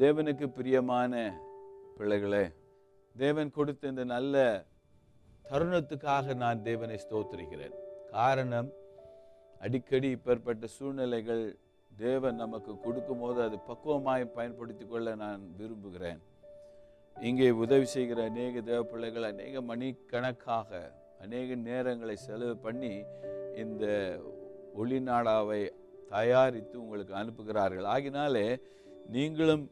தேவனுக்கு பிரியமான பிள்ளைகளே தேவன் கொடுத்த இந்த நல்ல தருணத்துக்காக நான் தேவனை ஸ்தோத்திரிக்கிறேன். காரணம் அடிக்கடி இப்பேற்பட்ட சூழ்நிலைகள் தேவன் நமக்கு கொடுக்கும்போது அது பக்குவமாய் பயன்படுத்தி கொள்ள நான் விரும்புகிறேன். இங்கே உதவி செய்கிற அநேக தேவ பிள்ளைகள் அநேக மணிக்கணக்காக அநேக நேரங்களை செலவு பண்ணி இந்த ஒளிநாடாவை தயாரித்து உங்களுக்கு அனுப்புகிறார்கள். ஆகினாலே நீங்களும்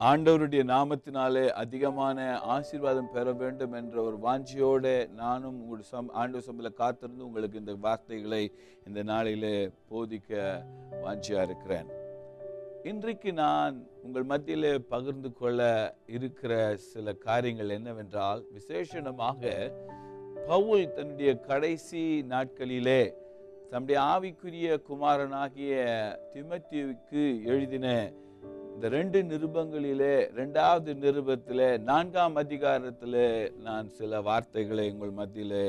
ஆண்டவருடைய நாமத்தினாலே அதிகமான ஆசீர்வாதம் பெற வேண்டும் என்ற ஒரு வாஞ்சியோடு நானும் உங்கள் சம் ஆண்டவர் சபையில் காத்திருந்து உங்களுக்கு இந்த வார்த்தைகளை இந்த நாளிலே போதிக்க வாஞ்சியாக இருக்கிறேன். இன்றைக்கு நான் உங்கள் மத்தியிலே பகிர்ந்து கொள்ள இருக்கிற சில காரியங்கள் என்னவென்றால் விசேஷமாக பவுல் தன்னுடைய கடைசி நாட்களிலே தன்னுடைய ஆவிக்குரிய குமாரனாகிய திமத்தியுக்கு எழுதின இந்த ரெண்டு நிருபங்களிலே ரெண்டாவது நிருபத்தில் நான்காம் அதிகாரத்தில் நான் சில வார்த்தைகளை உங்கள் மத்தியில்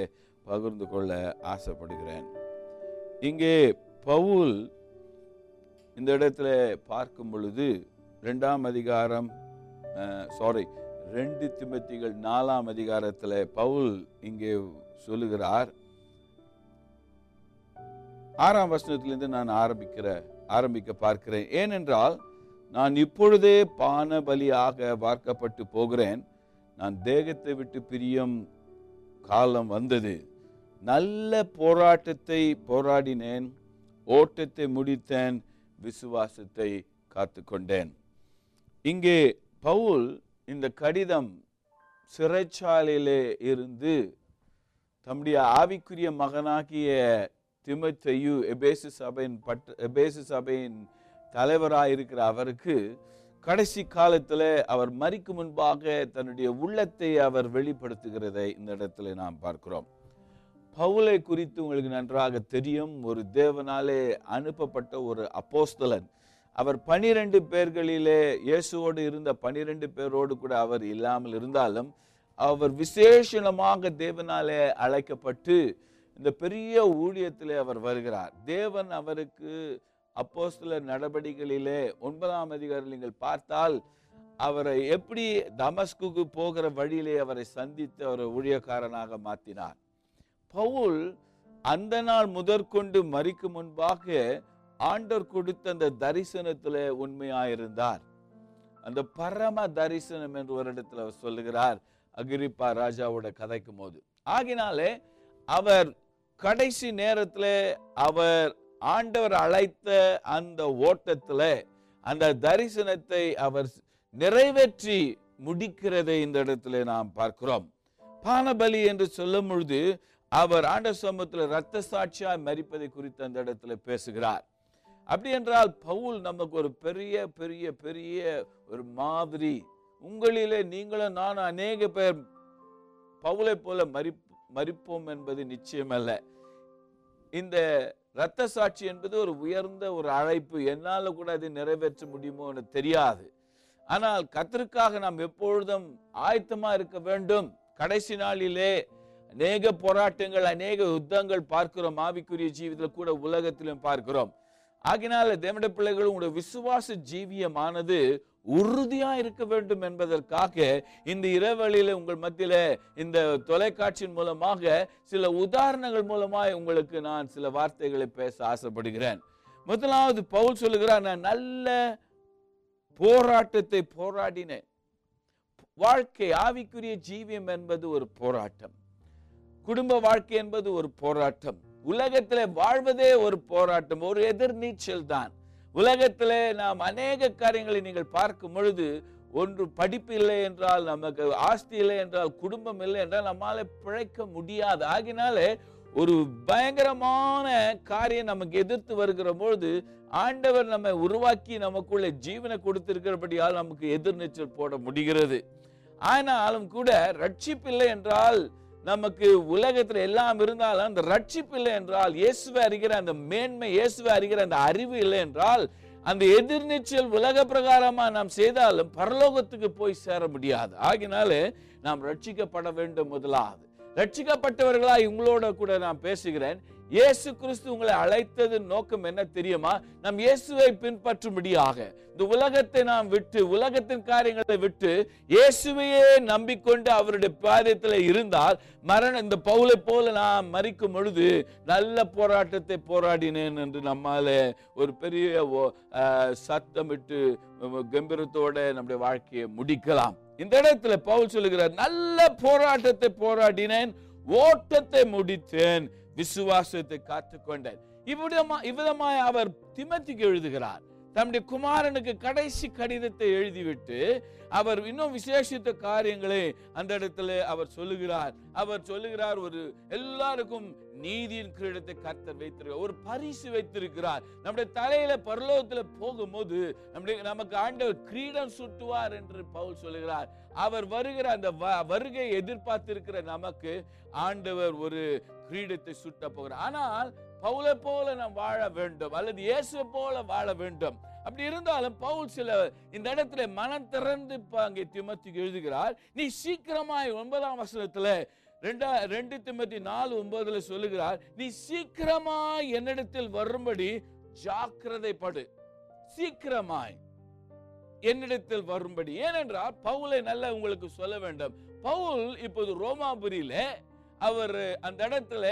பகிர்ந்து கொள்ள ஆசைப்படுகிறேன். இங்கே பவுல் இந்த இடத்துல பார்க்கும் பொழுது ரெண்டாம் அதிகாரம் சாரி ரெண்டு திமத்திகள் நாலாம் அதிகாரத்தில் பவுல் இங்கே சொல்லுகிறார். ஆறாம் வசனத்திலிருந்து நான் ஆரம்பிக்கிற ஆரம்பிக்க பார்க்கிறேன். ஏனென்றால் நான் இப்பொழுதே பான பலியாக பார்க்கப்பட்டு போகிறேன். நான் தேகத்தை விட்டு பிரியும் காலம் வந்தது. நல்ல போராட்டத்தை போராடினேன். ஓட்டத்தை முடித்தேன். விசுவாசத்தை காத்துக்கொண்டேன். இங்கே பவுல் இந்த கடிதம் சிறைச்சாலையிலே இருந்து தம்முடைய ஆவிக்குரிய மகனாகிய திமத்தையு எபேசு சபையின் பட்ட எபேசு சபையின் தலைவராக இருக்கிற அவருக்கு கடைசி காலத்தில் அவர் மறிக்கும் முன்பாக தன்னுடைய உள்ளத்தை அவர் வெளிப்படுத்துகிறதை இந்த இடத்துல நாம் பார்க்கிறோம். பவுலை குறித்து உங்களுக்கு நன்றாக தெரியும். ஒரு தேவனாலே அனுப்பப்பட்ட ஒரு அப்போஸ்தலன். அவர் பனிரெண்டு பேர்களிலே இயேசுவோடு இருந்த பனிரெண்டு பேரோடு கூட அவர் இல்லாமல் இருந்தாலும் அவர் விசேஷமாக தேவனாலே அழைக்கப்பட்டு இந்த பெரிய ஊழியத்திலே அவர் வருகிறார். தேவன் அவருக்கு அப்போஸ்தல நடவடிக்கைகளிலே ஒன்பதாம் அதிகாரம் நீங்கள் பார்த்தால் அவரை எப்படி தமஸ்குக்கு போகிற வழியிலே அவரை சந்தித்து அவரை ஊழியக்காரனாக மாற்றினார் பவுல் அந்த நாள் முதற்கொண்டு மறிக்கும் முன்பாக ஆண்டர் கொடுத்த அந்த தரிசனத்தில் உண்மையாயிருந்தார். அந்த பரம தரிசனம் என்று ஒரு இடத்துல அவர் சொல்லுகிறார் அகிரிப்பா ராஜாவோட கதைக்கும் போது ஆகினாலே அவர் கடைசி நேரத்தில் அவர் ஆண்டவர் அழைத்த அந்த ஓட்டத்தில் அந்த தரிசனத்தை அவர் நிறைவேற்றி முடிக்கிறதை இந்த இடத்துல நாம் பார்க்கிறோம். பானபலி என்று சொல்லும் பொழுது அவர் ஆண்ட சமூகத்தில் ரத்த சாட்சியா மறிப்பதை குறித்து அந்த இடத்துல பேசுகிறார். அப்படி என்றால் பவுல் நமக்கு ஒரு பெரிய பெரிய பெரிய ஒரு மாதிரி. உங்களிலே நீங்களும் நானும் அநேக பேர் பவுலை போல மறி மறிப்போம் என்பது நிச்சயமல்ல. இந்த ரத்த சாட்சி என்பது ஒரு உயர்ந்த ஒரு அழைப்பு. என்னால் கூட அதை நிறைவேற்ற முடியுமோ எனக்கு தெரியாது. ஆனால் கத்தருக்காக நாம் எப்பொழுதும் ஆயத்தமாக இருக்க வேண்டும். கடைசி நாளிலே அநேக போராட்டங்கள் அநேக யுத்தங்கள் பார்க்கிறோம். ஆவிக்குரிய ஜீவிதத்தில் கூட உலகத்திலும் பார்க்கிறோம். ஆகினால தேவனுடைய பிள்ளைகள் உங்களுடைய விசுவாச ஜீவியமானது உறுதியா இருக்க வேண்டும் என்பதற்காக இந்த இரவழியில உங்கள் மத்தியில இந்த தொலைக்காட்சியின் மூலமாக சில உதாரணங்கள் மூலமாய் உங்களுக்கு நான் சில வார்த்தைகளை பேச ஆசைப்படுகிறேன். முதலாவது பவுல் சொல்லுகிறார் நான் நல்ல போராட்டத்தை போராடினேன். வாழ்க்கை ஆவிக்குரிய ஜீவியம் என்பது ஒரு போராட்டம். குடும்ப வாழ்க்கை என்பது ஒரு போராட்டம். உலகத்தில் வாழ்வதே ஒரு போராட்டம் ஒரு எதிர்நீச்சல் தான். உலகத்தில் நாம் அநேக காரியங்களை நீங்கள் பார்க்கும் பொழுது ஒன்று படிப்பு இல்லை என்றால் நமக்கு ஆஸ்தி இல்லை என்றால் குடும்பம் இல்லை என்றால் நம்மால பிழைக்க முடியாது. ஆகினாலே ஒரு பயங்கரமான காரியம் நமக்கு எதிர்த்து வருகிற பொழுது ஆண்டவர் நம்மை உருவாக்கி நமக்குள்ள ஜீவனை கொடுத்திருக்கிறபடியால் நமக்கு எதிர்நீச்சல் போட முடிகிறது. ஆனாலும் கூட ரட்சிப்பில்லை என்றால் நமக்கு உலகத்தில் எல்லாம் இருந்தாலும் அந்த ரட்சிப்பு இல்லை என்றால் இயேசுவை அறிகிற அந்த மேன்மை இயேசுவை அறிகிற அந்த அறிவு இல்லை என்றால் அந்த எதிர்நீச்சல் உலக பிரகாரமாக நாம் செய்தாலும் பரலோகத்துக்கு போய் சேர முடியாது. ஆகினாலே நாம் ரட்சிக்கப்பட வேண்டும் முதலாவது. ரட்சிக்கப்பட்டவர்களாக உங்களோட கூட நான் பேசுகிறேன். இயேசு கிறிஸ்து உங்களை அழைத்தது நோக்கம் என்ன தெரியுமா? நம் இயேசுவை பின்பற்றும்படியாக. இந்த உலகத்தை நாம் விட்டு உலகத்தின் காரியங்களை விட்டு இயேசுவையே நம்பிக்கொண்டு அவருடைய பாதத்தில் இருந்தால் மரணம் இந்த பவுலை போல நான் மறிக்கும் பொழுது நல்ல போராட்டத்தை போராடினேன் என்று நம்மால ஒரு பெரிய ஓ- ஆஹ் சத்தமிட்டு கம்பீரத்தோட நம்முடைய வாழ்க்கையை முடிக்கலாம். இந்த இடத்துல பவுல் சொல்லுகிறார் நல்ல போராட்டத்தை போராடினேன் ஓட்டத்தை முடித்தேன். விசுவாசத்தை காத்துக்கொண்டார் இவ்விதமா இவ்விதமாய் அவர் திமத்திக்கு எழுதுகிறார். தம்முடைய குமாரனுக்கு கடைசி கடிதத்தை எழுதிவிட்டு அவர் இன்னும் விசேஷித்த காரியங்களை அந்த இடத்துல அவர் சொல்லுகிறார். அவர் சொல்லுகிறார் ஒரு எல்லாருக்கும் நீதியின் கிரீடத்தை கர்த்தர் வைத்திருக்கிறார். ஒரு பரிசு வைத்திருக்கிறார். நம்முடைய தலையில பரலோகத்துல போகும்போது நம்முடைய நமக்கு ஆண்டவர் கிரீடம் சுட்டுவார் என்று பவுல் சொல்லுகிறார். அவர் வருகிற அந்த வ- வருகையை எதிர்பார்த்திருக்கிற நமக்கு ஆண்டவர் ஒரு கிரீடத்தை சுட்ட போகிறார். ஆனால் பவுலை போல நாம் வாழ வேண்டும் அல்லது இயேசுவை போல வாழ வேண்டும். அப்படி இருந்தாலும் பவுல் சில இந்த இடத்துல மனம் திறந்து அங்கே திமத்துக்கு எழுதுகிறார். நீ சீக்கிரமாய் ஒன்பதாம் வசனத்துல ரெண்டா ரெண்டு திமத்தி நாலு ஒன்பதுல சொல்லுகிறார் நீ சீக்கிரமாய் என்னிடத்தில் வரும்படி ஜாக்கிரதைப்படு சீக்கிரமாய் என்னிடத்தில் வரும்படி. ஏனென்றால் பவுலை நல்லா உங்களுக்கு சொல்ல வேண்டும். பவுல் இப்போது ரோமாபுரியில அவர் அந்த இடத்துல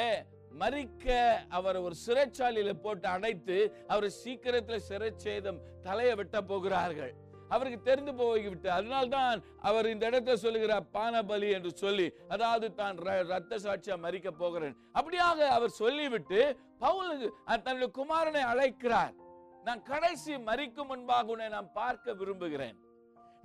மறிக்க அவர் ஒரு சிறைச்சாலையில போட்டு அடைத்து அவர் சீக்கிரத்துல சிறைச்சேதம் தலையை வெட்ட போகிறார்கள். அவருக்கு தெரிந்து போய்விட்டு அதனால்தான் அவர் இந்த இடத்துல சொல்லுகிறார் பானபலி என்று சொல்லி அதாவது தான் ர- ரத்த சாட்சியா மறிக்க போகிறேன். அப்படியாக அவர் சொல்லிவிட்டு பவுலுக்கு தன்னுடைய குமாரனை அழைக்கிறார். நான் கடைசி மறிக்கும் முன்பாக உன்னை நான் பார்க்க விரும்புகிறேன்.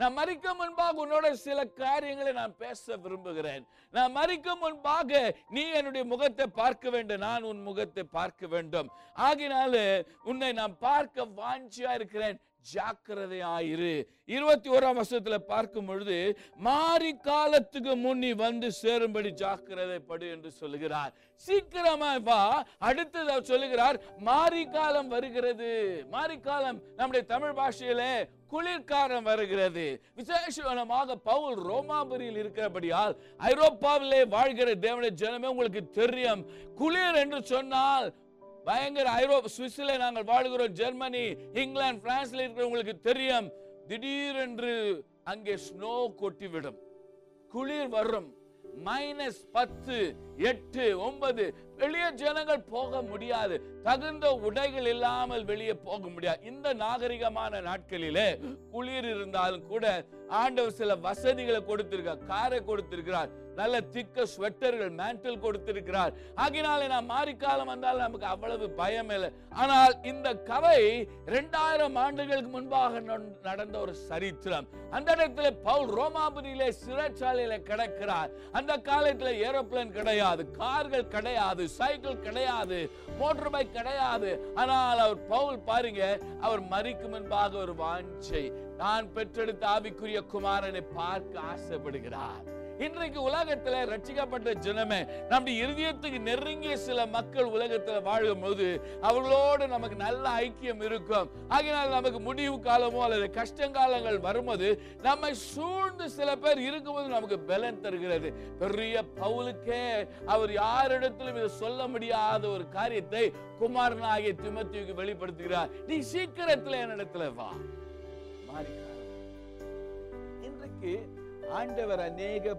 நான் மறிக்க முன்பாக உன்னோட சில காரியங்களை நான் பேச விரும்புகிறேன். நான் மறிக்க முன்பாக நீ என்னுடைய முகத்தை பார்க்க வேண்டும் நான் உன் முகத்தை பார்க்க வேண்டும். ஆகினால உன்னை நான் பார்க்க வாஞ்சியா இருக்கிறேன் ஜாக்கிரதையாயிரு. இருபத்தி ஓராம் வருஷத்துல பார்க்கும் பொழுது மாறி காலத்துக்கு முன் நீ வந்து சேரும்படி ஜாக்கிரதைப்படு என்று சொல்லுகிறார். சீக்கிரமா வா. அடுத்தது அவர் சொல்லுகிறார் மாறி காலம் வருகிறது. மாறி காலம் நம்முடைய தமிழ் பாஷையிலே குளிர்காலம் வருகிறது. விசேஷமாக பவுல் ரோமாபுரியில் இருக்கிறபடியால் ஐரோப்பாவிலே வாழ்கிற தேவனுடைய ஜனமே உங்களுக்கு தெரியும். குளிர் என்று சொன்னால் பயங்கர ஐரோப்பா சுவிஸ்ல நாங்கள் வாழ்கிறோம் ஜெர்மனி இங்கிலாந்து பிரான்ஸ்ல இருக்கிறவங்களுக்கு தெரியும். திடீரென்று அங்கே ஸ்னோ கொட்டிவிடும். குளிர் வரும். மைனஸ் பத்து எட்டு ஒன்பது. வெளியே ஜனங்கள் போக முடியாது. தகுந்த உடைகள் இல்லாமல் வெளியே போக முடியாது. இந்த நாகரிகமான நாட்களிலே குளிர் இருந்தாலும் கூட ஆண்டவர் சில வசதிகளை கொடுத்திருக்கார். காரை கொடுத்திருக்கிறார். நல்ல திக்க ஸ்வெட்டர்கள் மேண்டில் கொடுத்திருக்கிறார். ஆகினாலே நான் மாரிக்காலம் வந்தால் நமக்கு அவ்வளவு பயம் இல்லை. ஆனால் இந்த கதை இரண்டாயிரம் ஆண்டுகளுக்கு முன்பாக நடந்த ஒரு சரித்திரம். அந்த இடத்துல பவுல் ரோமாபுரியிலே சிறைச்சாலையில கிடக்கிறார். அந்த காலத்துல ஏரோப்ளேன் கிடையாது. கார்கள் கிடையாது சைக்கிள் கிடையாது மோட்டர் பைக் கிடையாது. ஆனால் அவர் பவுல் பாருங்க அவர் மறிக்கும் முன்பாக ஒரு வாஞ்சை. நான் பெற்றெடுத்த ஆவிக்குரிய குமாரனை பார்க்க ஆசைப்படுகிறார். இன்றைக்கு உலகத்துல ரட்சிக்கப்பட்ட ஜனமே நம்முடைய இருதயத்துக்கு நெருங்கிய சில மக்கள் உலகத்துல வாழும் போது அவர்களோடு நமக்கு நல்ல ஐக்கியம் இருக்கும். ஆகினால் நமக்கு முடிவு காலமோ அல்லது கஷ்டங்காலங்கள் வரும்போது நம்மை சூழ்ந்து சில பேர் இருக்கும்போது நமக்கு பலன் தருகிறது. பெரிய பவுலுக்கே அவர் யாரிடத்திலும் இதை சொல்ல முடியாத ஒரு காரியத்தை குமாரனாகிய திமத்தியுக்கு வெளிப்படுத்துகிறார். நீ சீக்கிரத்துல என்னிடத்துல வா. இன்றைக்கு ஆண்டவர் அநேக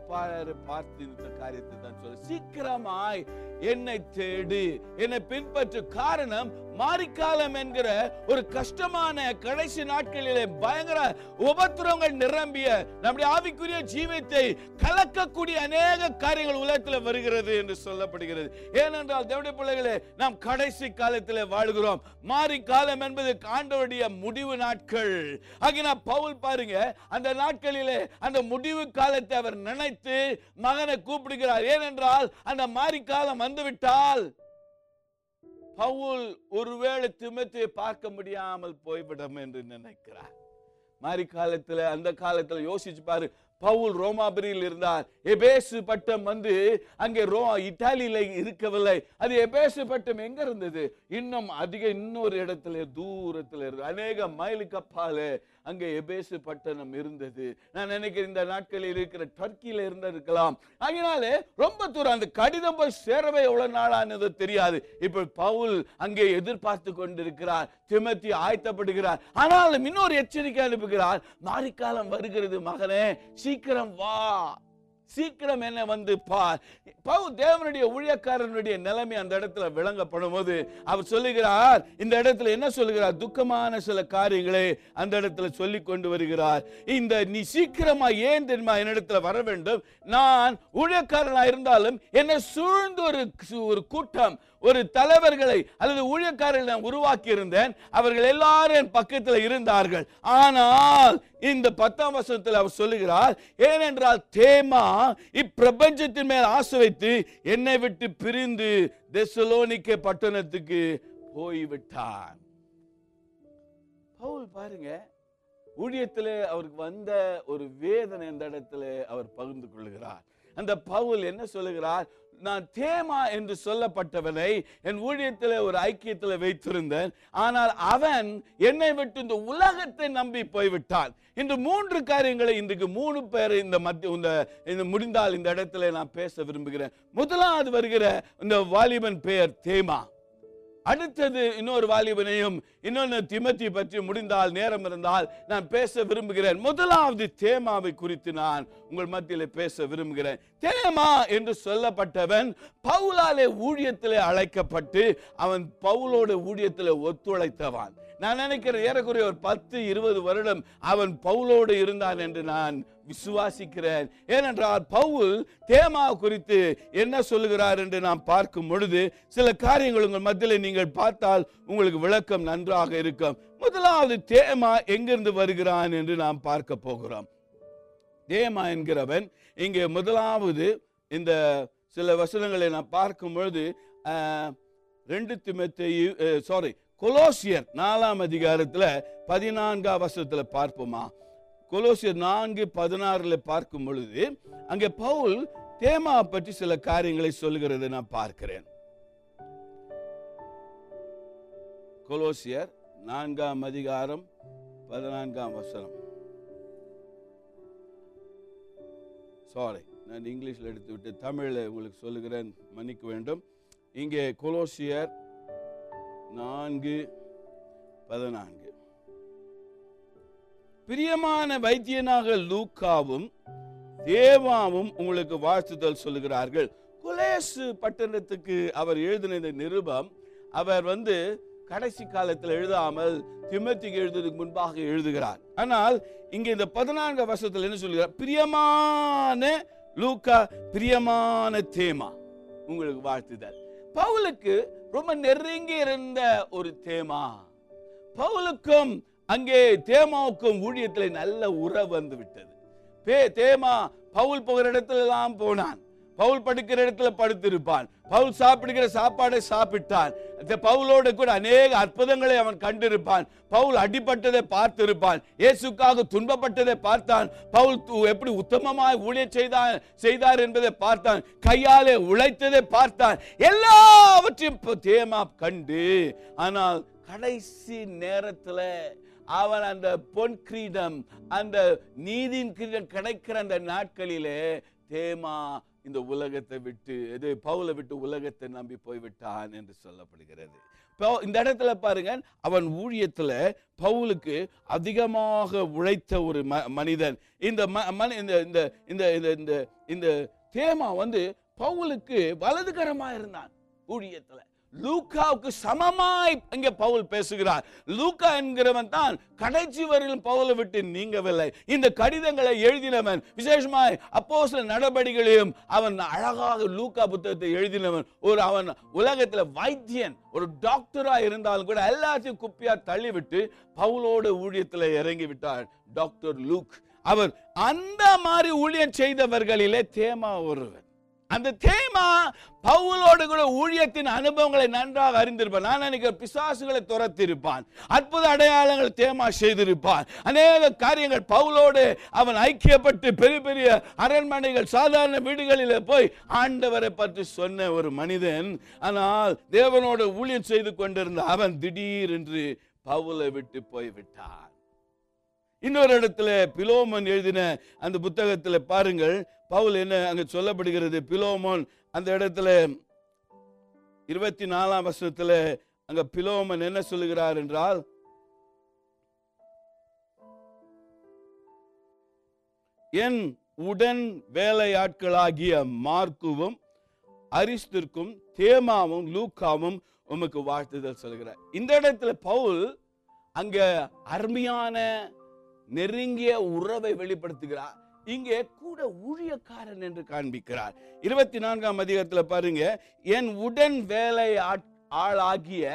பார்த்து இந்த காரியத்தை தான் சொல்ல சீக்கிரமாய் என்னை தேடு. என்னை பின்பற்று. காரணம் மாரிக்காலம் என்கிற ஒரு கஷ்டமான கடைசி நாட்களிலே பயங்கர உபத்திரங்கள் நிரம்பிய நம்முடைய ஆவிக்குரிய ஜீவித்தை கலக்கக்கூடிய அநேக காரியங்கள் உலகத்தில் வருகிறது என்று சொல்லப்படுகிறது. ஏனென்றால் தேவடைய பிள்ளைகளே நாம் கடைசி காலத்தில் வாழ்கிறோம். மாறி காலம் என்பது ஆண்டவருடைய முடிவு நாட்கள். ஆகினா பவுல் பாருங்க அந்த நாட்களிலே அந்த முடிவு காலத்தை அவர் நினைத்து மகனை கூப்பிடுகிறார். ஏனென்றால் அந்த மாறி காலம் வந்துவிட்டால் பவுல் ஒருவேளை திமத்தை பார்க்க முடியாமல் போய்விடும் என்று நினைக்கிறார். மாறி காலத்துல அந்த காலத்துல யோசிச்சு பாரு பவுல் ரோமாபுரியில் இருந்தார். எபேசு பட்டம் வந்து அங்கே ரோ இட்டாலியில இருக்கவில்லை. அது எபேசு பட்டம் எங்க இருந்தது? இன்னும் அதிக இன்னொரு இடத்துல தூரத்தில் இருந்து அநேக மைலுக்கு அப்பால அங்கே எபேசு பட்டணம் இருந்தது. நான் நினைக்கிறேன் இந்த நாட்களில் இருக்கிற டர்க்கியில் இருந்திருக்கலாம். அதனாலே ரொம்ப தூரம் அந்த கடிதம் போய் சேரவே எவ்வளவு நாளானது தெரியாது. இப்ப பவுல் அங்கே எதிர்பார்த்து கொண்டிருக்கிறார். திமத்தி ஆயத்தப்படுகிறார். ஆனாலும் இன்னொரு எச்சரிக்கை அனுப்புகிறார். மாரிக்காலம் வருகிறது மகனே சீக்கிரம் வா. சீக்கிரம் என்ன வந்து பார் பவு தேவனுடைய ஊழியக்காரனுடைய நிலைமை அந்த இடத்துல விளங்கப்படும் போது அவர் சொல்லுகிறார் இந்த இடத்துல என்ன சொல்லுகிறார்? துக்கமான சில காரியங்களை அந்த இடத்துல சொல்லி கொண்டு வருகிறார். இந்த நீ சீக்கிரமா ஏன் தெரியுமா என்னிடத்துல வர வேண்டும்? நான் ஊழியக்காரனாக இருந்தாலும் என்னை சூழ்ந்து ஒரு ஒரு கூட்டம் ஒரு தலைவர்களை அல்லது ஊழியக்காரர்களை நான் உருவாக்கி இருந்தேன் அவர்கள் எல்லாரும் என் பக்கத்தில் இருந்தார்கள். ஆனால் இந்த பத்தாம் வருஷத்தில் அவர் சொல்லுகிறார் ஏனென்றால் தேமா இப்பிரபஞ்சத்தின் மேல் ஆசை வைத்து என்னை விட்டு பிரிந்து தெசலோனிக்க பட்டணத்துக்கு போய்விட்டான். பவுல் பாருங்க ஊழியத்திலே அவருக்கு வந்த ஒரு வேதனை இந்த இடத்துல அவர் பகிர்ந்து கொள்கிறார் அந்த பவுல் என்ன சொல்லுகிறார் நான் தேமா என்று சொல்லப்பட்டவனை என் ஊழியத்தில் ஒரு ஐக்கியத்தில் வைத்திருந்தேன். ஆனால் அவன் என்னை விட்டு இந்த உலகத்தை நம்பி போய்விட்டான். இந்த மூன்று காரியங்களை இன்றைக்கு மூணு பேர் இந்த மத்திய இந்த இந்த முடிந்தால் இந்த இடத்துல நான் பேச விரும்புகிறேன். முதலாவது வருகிற இந்த வாலிபன் பெயர் தேமா. அடுத்தது இன்னொரு வாலிபனையும் இன்னொன்று திமத்தி பற்றி முடிந்தால் நேரம் இருந்தால் நான் பேச விரும்புகிறேன். முதலாவது தேமாவை குறித்து நான் உங்கள் மத்தியில் பேச விரும்புகிறேன். தேமா என்று சொல்லப்பட்டவன் பவுலாலே ஊழியத்திலே அழைக்கப்பட்டு அவன் பவுலோட ஊழியத்திலே ஒத்துழைத்தவன். நான் நினைக்கிறேன் ஏறக்குறைய ஒரு பத்து இருபது வருடம் அவன் பவுலோடு இருந்தான் என்று நான் விசுவாசிக்கிறேன். ஏனென்றால் பவுல் தேமா குறித்து என்ன சொல்லுகிறார் என்று நாம் பார்க்கும் பொழுது சில காரியங்கள் உங்கள் மத்தியில் நீங்கள் பார்த்தால் உங்களுக்கு விளக்கம் நன்றாக இருக்கும். முதலாவது தேமா எங்கிருந்து வருகிறான் என்று நாம் பார்க்க போகிறோம். தேமா என்கிறவன் இங்கே முதலாவது இந்த சில வசனங்களை நான் பார்க்கும் பொழுது ஆஹ், ரெண்டு திமத்தை சாரி கொலோசியர் நாலாம் அதிகாரத்துல பதினான்காம் வசனத்துல பார்ப்போமா? கொலோசியர் நான்கு பதினாறுல பார்க்கும் பொழுது அங்கே பவுல் தேமா பற்றி சில காரியங்களை சொல்லுகிறதை நான் பார்க்கிறேன். கொலோசியர் நான்காம் அதிகாரம் பதினான்காம் வசனம். சாரி நான் இங்கிலீஷில் எடுத்து விட்டு தமிழில் உங்களுக்கு சொல்லுகிறேன் மன்னிக்க வேண்டும். இங்கே கொலோசியர் நான்கு பதினான்கு. பிரியமான வைத்தியனாக லூக்காவும் தேவாவும் உங்களுக்கு வாழ்த்துதல் சொல்லுகிறார்கள். குலேசு பட்டணத்துக்கு அவர் எழுதின இந்த நிருபம் அவர் வந்து கடைசி காலத்தில் எழுதாமல் திமத்திக்கு எழுதுவதற்கு முன்பாக எழுதுகிறார். ஆனால் இங்கே இந்த பதினான்கு வருஷத்துல என்ன சொல்கிறார் பிரியமான லூக்கா பிரியமான தேமா உங்களுக்கு வாழ்த்துதல். பவுலுக்கு ரொம்ப நெருங்கி இருந்த ஒரு தேமா? பவுலுக்கும் அங்கே தேமாவுக்கும் ஊழியத்தில் நல்ல உறவு வந்து விட்டது. பே தேமா பவுல் போகிற இடத்துல எல்லாம் போனான். பவுல் படுக்கிற இடத்துல படுத்திருப்பான். பவுல் சாப்பிடுகிற சாப்பாடை சாப்பிட்டான். இந்த பவுலோடு கூட அநேக அற்புதங்களை அவன் கண்டிருப்பான். பவுல் அடிபட்டதை பார்த்திருப்பான். இயேசுக்காக துன்பப்பட்டதை பார்த்தான். பவுல் எப்படி உத்தமமாய் ஊழிய செய்தான் செய்தார் என்பதை பார்த்தான். கையாலே உழைத்ததை பார்த்தான். எல்லாவற்றையும் தேமா கண்டு ஆனால் கடைசி நேரத்துல அவன் அந்த பொன் கிரீடம் அந்த நீதியின் கிரீடம் கிடைக்கிற அந்த நாட்களிலே தேமா இந்த உலகத்தை விட்டு இது பவுலை விட்டு உலகத்தை நம்பி போய்விட்டான் என்று சொல்லப்படுகிறது. இப்போ இந்த இடத்துல பாருங்க அவன் ஊழியத்தில் பவுலுக்கு அதிகமாக உழைத்த ஒரு ம- மனிதன். இந்த ம- மனி- இந்த இந்த இந்த இந்த இந்த இந்த தேமா வந்து பவுலுக்கு வலதுகரமாக இருந்தான் ஊழியத்தில். லூக்காவுக்கு சமமாய் இங்க பவுல் பேசுகிறார். லூக்கா என்கிறவன் தான் கடைசி வரையிலும் பவுலை விட்டு நீங்கவில்லை. இந்த கடிதங்களை எழுதினவன் விசேஷமாய் அப்போ சில நடபடிகளையும் அவன் அழகாக லூக்கா புத்தகத்தை எழுதினவன் ஒரு அவன் உலகத்தில் வைத்தியன் ஒரு டாக்டரா இருந்தாலும் கூட எல்லாத்தையும் குப்பியா தள்ளிவிட்டு பவுலோட ஊழியத்தில் இறங்கி விட்டார் டாக்டர் லூக். அவர் அந்த மாதிரி ஊழியம் செய்தவர்களிலே தேமா ஒருவன். அந்த தேமா பவுலோடு கூட ஊழியத்தின் அனுபவங்களை நன்றாக அறிந்திருப்பான். நான் நினைக்கிற பிசாசுகளை துரத்திருப்பான். அற்புத அடையாளங்கள் தேமா செய்திருப்பான். அநேக காரியங்கள் பவுலோடு அவன் ஐக்கியப்பட்டு பெரிய பெரிய அரண்மனைகள் சாதாரண வீடுகளில் போய் ஆண்டவரை பற்றி சொன்ன ஒரு மனிதன். ஆனால் தேவனோடு ஊழியம் செய்து கொண்டிருந்த அவன் திடீர் என்று பவுலை விட்டு போய்விட்டான். இன்னொரு இடத்துல பிலோமன் எழுதின அந்த புத்தகத்தில் பாருங்கள். பவுல் என்ன அங்க சொல்லப்படுகிறது? பிலோமோன் அந்த இடத்துல இருபத்தி நாலாம் வருஷத்துல அங்க பிலோமன் என்ன சொல்லுகிறார் என்றால் என் உடன் வேலையாட்களாகிய மார்க்குவும் அரிஸ்திற்கும் தேமாவும் லூக்காவும் உமக்கு வாழ்த்துதல் சொல்கிறார் இந்த இடத்துல பவுல் அங்க அருமையான நெருங்கிய உறவை வெளிப்படுத்துகிறார். இங்கே கூட ஊழியக்காரன் என்று காண்பிக்கிறார். இருபத்தி நான்காம் அதிகாரத்தில் பாருங்க என் உடன் வேலை ஆளாகிய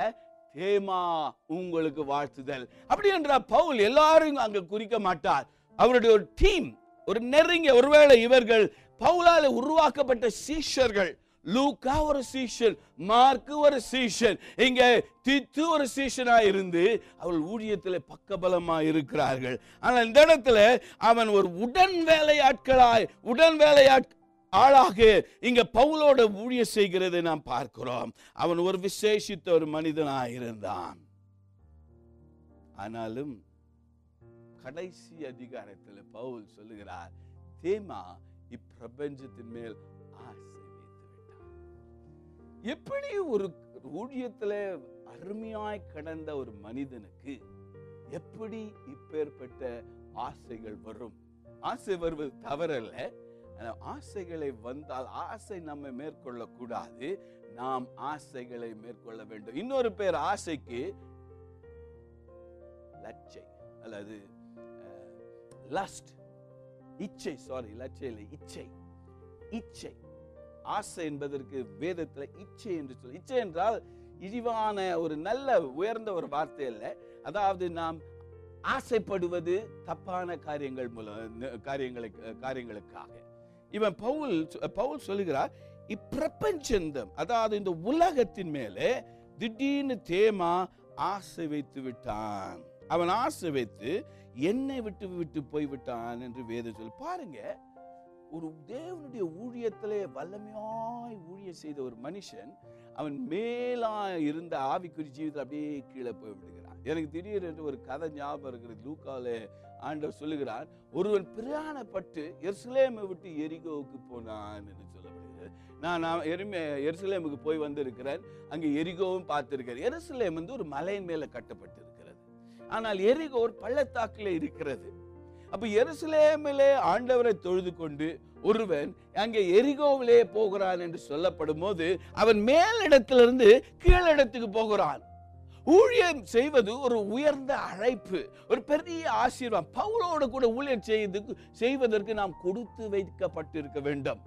தேமா உங்களுக்கு வாழ்த்துதல். அப்படி என்றால் பவுல் எல்லாரும் அங்க குறிக்க மாட்டார். அவருடைய ஒரு டீம் ஒரு நெருங்கிய ஒருவேளை இவர்கள் பவுலால உருவாக்கப்பட்ட சீஷர்கள் லூக்கா ஒரு சீஷன் மார்க்கு ஒரு சீஷன். இங்க தித்து ஒரு சீஷனா இருந்து அவள் ஊழியத்தில் பக்கபலமா இருக்கிறார்கள். ஆனால் இந்த இடத்துல அவன் ஒரு உடன் வேலையாட்களாய் உடன் வேலையாட் ஆளாக இங்க பவுலோட ஊழிய செய்கிறதை நாம் பார்க்கிறோம். அவன் ஒரு விசேஷித்த ஒரு மனிதனாக இருந்தான். ஆனாலும் கடைசி அதிகாரத்தில் பவுல் சொல்லுகிறார் தேமா இப்பிரபஞ்சத்தின் மேல் எப்படி ஒரு ஊழியத்தில் அருமையாய் கடந்த ஒரு மனிதனுக்கு எப்படி இப்பேற்பட்ட ஆசைகள் வரும்? ஆசை வருவது தவறல்ல. ஆசைகளை வந்தால் ஆசை நம்மை மேற்கொள்ள கூடாது நாம் ஆசைகளை மேற்கொள்ள வேண்டும். இன்னொரு பேர் ஆசைக்கு லட்சை அல்லது லஸ்ட் இச்சை சாரி லட்சை இல்லை இச்சை. இச்சை. ஆசை என்பதற்கு வேதத்துல இச்சை என்று சொல்லி இச்சை என்றால் இழிவான ஒரு நல்ல உயர்ந்த ஒரு வார்த்தை இல்லை அதாவது நாம் ஆசைப்படுவது தப்பான காரியங்கள் மூலம் காரியங்களுக்கு காரியங்களுக்காக. இவன் பவுல் பவுல் சொல்லுகிறார் இப்பிரபஞ்சந்தம் அதாவது இந்த உலகத்தின் மேலே திடீர்னு தேமா ஆசை வைத்து விட்டான். அவன் ஆசை வைத்து என்னை விட்டு விட்டு போய் விட்டான் என்று வேதம் சொல்லி பாருங்க. ஒரு தேவனுடைய ஊழியத்திலே வல்லமையாய் ஊழியம் செய்த ஒரு மனுஷன் அவன் மேலா இருந்த ஆவிக்குறி ஜீவிதத்தில் அப்படியே கீழே போய் விடுகிறான் எனக்கு திடீரென்று ஒரு கதை ஞாபகம் இருக்கிறது. லூக்காலே ஆண்டவர் சொல்லுகிறார் ஒருவன் பிரயாணப்பட்டு எருசலேமை விட்டு எரிகோவுக்கு போனான் என்று சொல்லப்படுகிறது. நான் நான் எருமே எருசலேமுக்கு போய் வந்திருக்கிறேன். அங்கே எரிகோவும் பார்த்துருக்கிறேன் எருசலேம் வந்து ஒரு மலையின் மேலே கட்டப்பட்டிருக்கிறது. ஆனால் எரிகோ ஒரு பள்ளத்தாக்கில் இருக்கிறது. அப்போ எருசலேமிலே ஆண்டவரை தொழுது கொண்டு ஒருவன் அங்கே எரிகோவிலே போகிறான் என்று சொல்லப்படும் போது அவன் மேலிடத்திலிருந்து கீழிடத்துக்கு போகிறான். ஊழியம் செய்வது ஒரு உயர்ந்த அழைப்பு ஒரு பெரிய ஆசீர்வாதம். பவுலோடு கூட ஊழியம் செய்து செய்வதற்கு நாம் கொடுத்து வைக்கப்பட்டிருக்க வேண்டும்.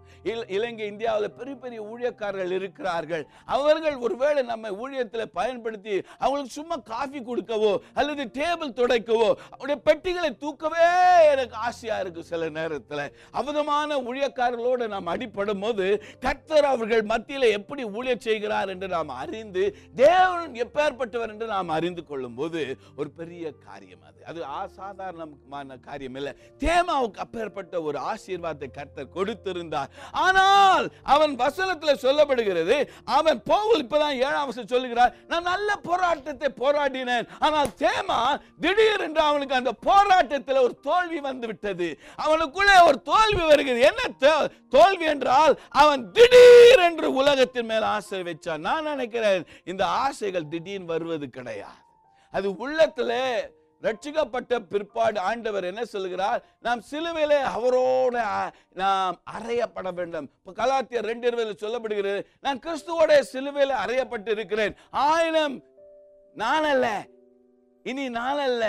இலங்கை இந்தியாவில் பெரிய பெரிய ஊழியக்காரர்கள் இருக்கிறார்கள். அவர்கள் ஒருவேளை நம்ம ஊழியத்தில் பயன்படுத்தி அவங்களுக்கு சும்மா காஃபி கொடுக்கவோ அல்லது டேபிள் துடைக்கவோ அவருடைய பெட்டிகளை தூக்கவே எனக்கு ஆசையா இருக்கு சில நேரத்தில். அவதமான ஊழியக்காரர்களோடு நாம் அடிப்படும் போது கர்த்தர் அவர்கள் மத்தியில எப்படி ஊழியம் செய்கிறார் என்று நாம் அறிந்து தேவன் எப்பேற்பட்டவர் என்று நாம் அறிந்து கொள்ளும் போது ஒரு பெரிய காரியம் அது. அது அசாதாரணமான காரியம் இல்லை. தேமாவுக்கு அப்பேற்பட்ட ஒரு ஆசீர்வாதத்தை கர்த்தர் கொடுத்திருந்தார். ஆனால் அவன் வசனத்தில் சொல்லப்படுகிறது அவன் பவுல் இப்பதான் ஏழாம் வருஷம் சொல்லுகிறார் நான் நல்ல போராட்டத்தை போராடினேன். ஆனால் தேமா திடீர் என்று அவனுக்கு அந்த போராட்டத்தில் ஒரு தோல்வி வந்து விட்டது அவனுக்குள்ளே ஒரு தோல்வி வருகிறது. என்ன தோல்வி என்றால் அவன் திடீர் என்று உலகத்தின் மேல் ஆசை வச்சான். நான் நினைக்கிறேன் இந்த ஆசைகள் திடீர் வருவது கிடையாது. அது உள்ளத்துல ரட்சிக்கப்பட்ட பிற்பாடு ஆண்டவர் என்ன சொல்கிறார் நாம் சிலுவையிலே அவரோட நாம் அறையப்பட வேண்டும். இப்போ கலாத்தியர் ரெண்டு இருபதில் சொல்லப்படுகிறது நான் கிறிஸ்துவோட சிலுவையில் அறையப்பட்டு இருக்கிறேன் ஆயினும் நான் அல்ல இனி நான் அல்ல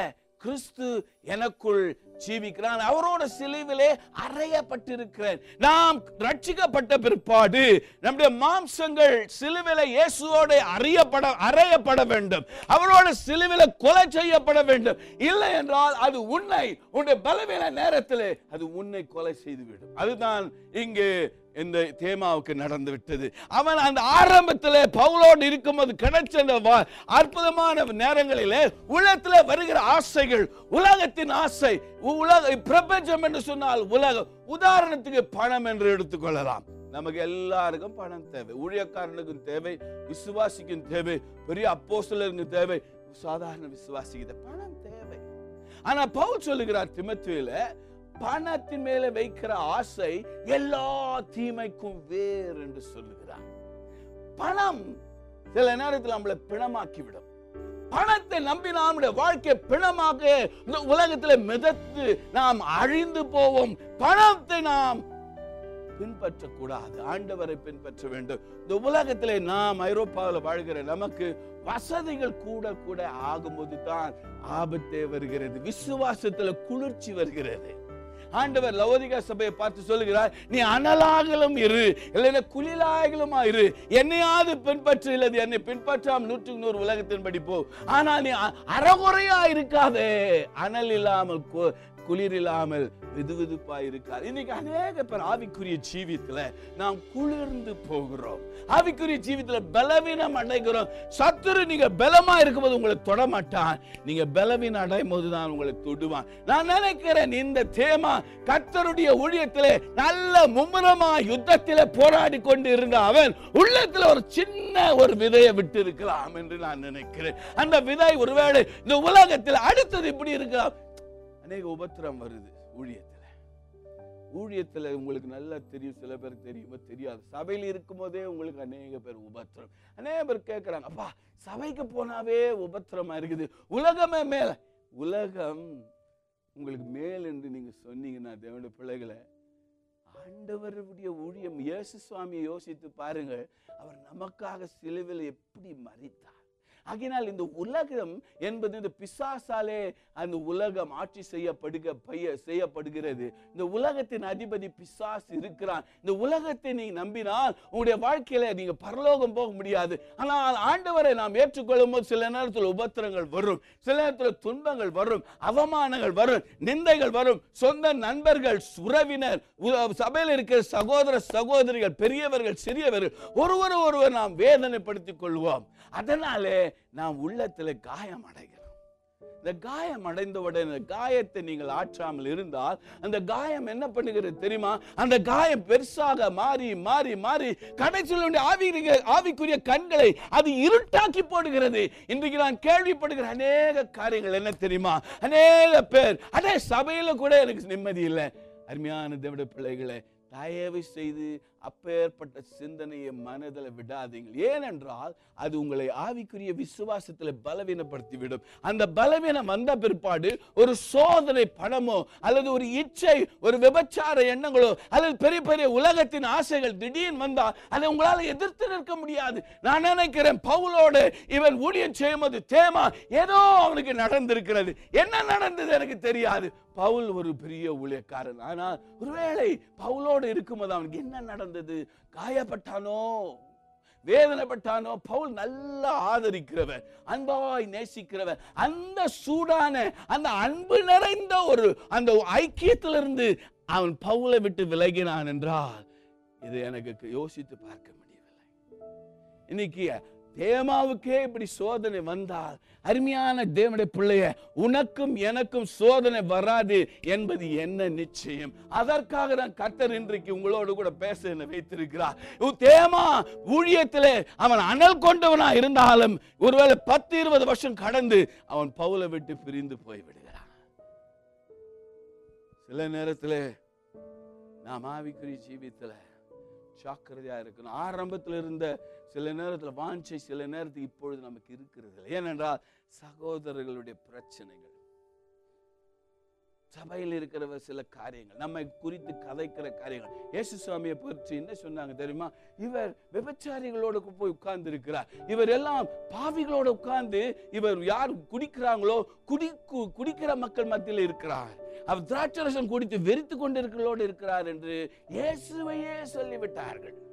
கிறிஸ்து எனக்குள் ஜீவிக்கிறான். அவரோட சிலுவிலே அறையப்பட்டிருக்கிறேன். நாம் ரட்சிக்கப்பட்ட பிற்பாடு நம்முடைய மாம்சங்கள் சிலுவில இயேசுவோட அறியப்பட அறையப்பட வேண்டும். அவரோட சிலுவில கொலை செய்யப்பட வேண்டும். இல்லை என்றால் அது உன்னை உன்னுடைய பலவீன நேரத்திலே அது உன்னை கொலை செய்துவிடும். அதுதான் இங்கு இந்த தேமாவுக்கு நடந்து விட்டது. அவன் அந்த ஆரம்பத்தில் பவுலோடு இருக்கும்போது கிடைச்ச அந்த அற்புதமான நேரங்களிலே உலகத்தில் வருகிற ஆசைகள் உலகத்தின் ஆசை உ- உலக பிரபஞ்சம் என்று சொன்னால் உலகம் உதாரணத்துக்கு பணம் என்று எடுத்துக்கொள்ளலாம். நமக்கு எல்லாருக்கும் பணம் தேவை. ஊழியக்காரனுக்கும் தேவை விசுவாசிக்கும் தேவை பெரிய அப்போசலருக்கும் தேவை சாதாரண விசுவாசிக்கு பணம் தேவை. ஆனா பவுல் சொல்லுகிறார் திமத்துவில பணத்தின் மேல வைக்கிற ஆசை எல்லா தீமைக்கும் வேர் என்று சொல்லுகிறார். பணம் சில நேரத்தில் நம்மளை பிணமாக்கி விடும் பணத்தை நம்பி நம்முடைய வாழ்க்கை பிணமாக இந்த உலகத்துல மிதத்து நாம் அழிந்து போவோம். பணத்தை நாம் பின்பற்றக்கூடாது. ஆண்டவரை பின்பற்ற வேண்டும். இந்த உலகத்திலே நாம் ஐரோப்பாவில் வாழ்கிற நமக்கு வசதிகள் கூட கூட ஆகும்போது தான் ஆபத்தே வருகிறது. விசுவாசத்துல குளிர்ச்சி வருகிறது. ஆண்டவர் லவோதிகா சபையை பார்த்து சொல்லுகிறார் நீ அனலாகலும் இரு இல்லைன்னா குளிலாகலுமா இரு. என்னையாவது பின்பற்று இல்லது என்னை பின்பற்றாம் நூற்றுக்கு நூறு உலகத்தின் படி போ. ஆனா நீ அறகுறையா இருக்காதே. அனல் இல்லாமல் குளிர் இல்லாமல் வெதுவெதுப்பா இருக்கார். இன்னைக்கு அநேக பேர் ஆவிக்குரிய ஜீவியத்துல நாம் குளிர்ந்து போகிறோம். ஆவிக்குரிய ஜீவியத்துல பலவீனம் அடைகிறோம். சத்துரு நீங்க பலமா இருக்கும்போது உங்களை தொட மாட்டான் நீங்க பலவீனம் அடையும் போது தான் உங்களை தொடுவான். நான் நினைக்கிறேன் இந்த தேமா கத்தருடைய ஊழியத்திலே நல்ல மும்முரமா யுத்தத்திலே போராடி கொண்டு இருந்த அவன் உள்ளத்துல ஒரு சின்ன ஒரு விதையை விட்டு இருக்கலாம் என்று நான் நினைக்கிறேன். அந்த விதை ஒருவேளை இந்த உலகத்தில் அடுத்தது இப்படி இருக்கலாம். அநேக உபத்திரம் வருது ஊழியத்தில். ஊழியத்தில் உங்களுக்கு நல்லா தெரியும் சில பேருக்கு தெரியுமோ தெரியாது. சபையில் இருக்கும்போதே உங்களுக்கு அநேக பேர் உபத்திரம். அநேக பேர் கேட்குறாங்க அப்பா சபைக்கு போனாவே உபத்திரமா இருக்குது. உலகமே மேல. உலகம் உங்களுக்கு மேல் என்று நீங்கள் சொன்னீங்கன்னா தேவனுடைய பிள்ளைகளை ஆண்டவருடைய ஊழியம் இயேசு சுவாமியை யோசித்து பாருங்கள் அவர் நமக்காக சிலுவில் எப்படி மறித்தார் ஆகினால் இந்த உலகம் என்பது இந்த பிசாசாலே அந்த உலகம் ஆட்சி செய்யப்படுக பைய செய்யப்படுகிறது. இந்த உலகத்தின் அதிபதி பிசாஸ் இருக்கிறான். இந்த உலகத்தை நீ நம்பினால் உங்களுடைய வாழ்க்கையில நீங்க பரலோகம் போக முடியாது. ஆனால் ஆண்டவரை நாம் ஏற்றுக்கொள்ளும் போது சில நேரத்தில் உபத்திரங்கள் வரும். சில நேரத்தில் துன்பங்கள் வரும். அவமானங்கள் வரும். நிந்தைகள் வரும். சொந்த நண்பர்கள் உறவினர் சபையில் இருக்கிற சகோதர சகோதரிகள் பெரியவர்கள் சிறியவர்கள் ஒருவர் ஒருவர் நாம் வேதனைப்படுத்திக் கொள்வோம். அதனாலே நாம் உள்ளத்தில் காயம் அடைகிறோம். இந்த காயம் அடைந்தவுடன் காயத்தை நீங்கள் ஆற்றாமல் இருந்தால் அந்த காயம் என்ன பண்ணுகிறது தெரியுமா? அந்த காயம் பெருசாக மாறி மாறி மாறி கடைசியில் ஆவிக்குரிய ஆவிக்குரிய கண்களை அது இருட்டாக்கி போடுகிறது. இன்றைக்கு நான் கேள்விப்படுகிற அநேக காரியங்கள் என்ன தெரியுமா? அநேக பேர் அதே சபையில கூட எனக்கு நிம்மதி இல்லை. அருமையான தேவட பிள்ளைகளை தயவு செய்து அப்பேற்பட்ட சிந்தனையை மனதில் விடாதீங்கள். ஏனென்றால் அது உங்களை ஆவிக்குரிய விசுவாசத்தில் பலவீனப்படுத்தி விடும் அந்த பலவீனம் வந்த பிற்பாடு ஒரு சோதனை பணமோ அல்லது ஒரு இச்சை ஒரு விபச்சார எண்ணங்களோ அல்லது பெரிய பெரிய உலகத்தின் ஆசைகள் திடீர்னு வந்தா அதை உங்களால் எதிர்த்து நிற்க முடியாது. நான் நினைக்கிறேன் பவுலோடு இவன் ஊழியம் செய்யும்போது தேமா ஏதோ அவனுக்கு நடந்திருக்கிறது. என்ன நடந்தது எனக்கு தெரியாது. பவுல் ஒரு பெரிய ஊழியக்காரன். ஆனால் ஒருவேளை பவுலோடு இருக்கும்போது அவனுக்கு என்ன நடந்தது? காயப்பட்டானோ? வேதனைப்பட்டானோ? பவுல் நல்லா ஆதரிக்கிறவர் அன்பாய் நேசிக்கிறவர். அந்த சூடான அந்த அன்பு நிறைந்த ஒரு அந்த ஐக்கியத்திலிருந்து அவன் பவுலை விட்டு விலகினான் என்றால் இது எனக்கு யோசித்து பார்க்க முடியவில்லை. இன்னைக்கு தேமாவுக்கே இப்படி சோதனை வந்தால் அருமையான தேவனுடைய பிள்ளைய உனக்கும் எனக்கும் சோதனை வராது என்பது என்ன நிச்சயம்? அதற்காக நான் கர்த்தர் இன்றைக்கு உங்களோடு கூட பேச என்னை வைத்திருக்கிறார். உ- தேமா ஊழியத்தில் அவன் அனல் கொண்டவனா இருந்தாலும் ஒருவேளை பத்து இருபது வருஷம் கடந்து அவன் பவுலை விட்டு பிரிந்து போய்விடுகிறான் சில நேரத்தில் நாம் ஆவிக்குரிய ஜீவியத்தில் ஜாக்கிரதையா இருக்கணும். ஆரம்பத்தில் இருந்த சில நேரத்தில் வாஞ்சை சில நேரத்துக்கு இப்பொழுது நமக்கு இருக்கிறது இல்லை. ஏனென்றால் சகோதரர்களுடைய பிரச்சனைகள் சபையில் இருக்கிற சில காரியங்கள் நம்மை குறித்து கதைக்கிற காரியங்கள். இயேசு சுவாமியை பற்றி என்ன சொன்னாங்க தெரியுமா? இவர் விபச்சாரிகளோட போய் உட்கார்ந்து இருக்கிறார் இவர் எல்லாம் பாவிகளோட உட்கார்ந்து இவர் யார் குடிக்கிறாங்களோ குடி கு- குடிக்கிற மக்கள் மத்தியில் இருக்கிறார். அவர் திராட்சரசம் குடித்து வெறித்து கொண்டிருக்கிறோடு இருக்கிறார் என்று இயேசுவையே சொல்லிவிட்டார்கள்.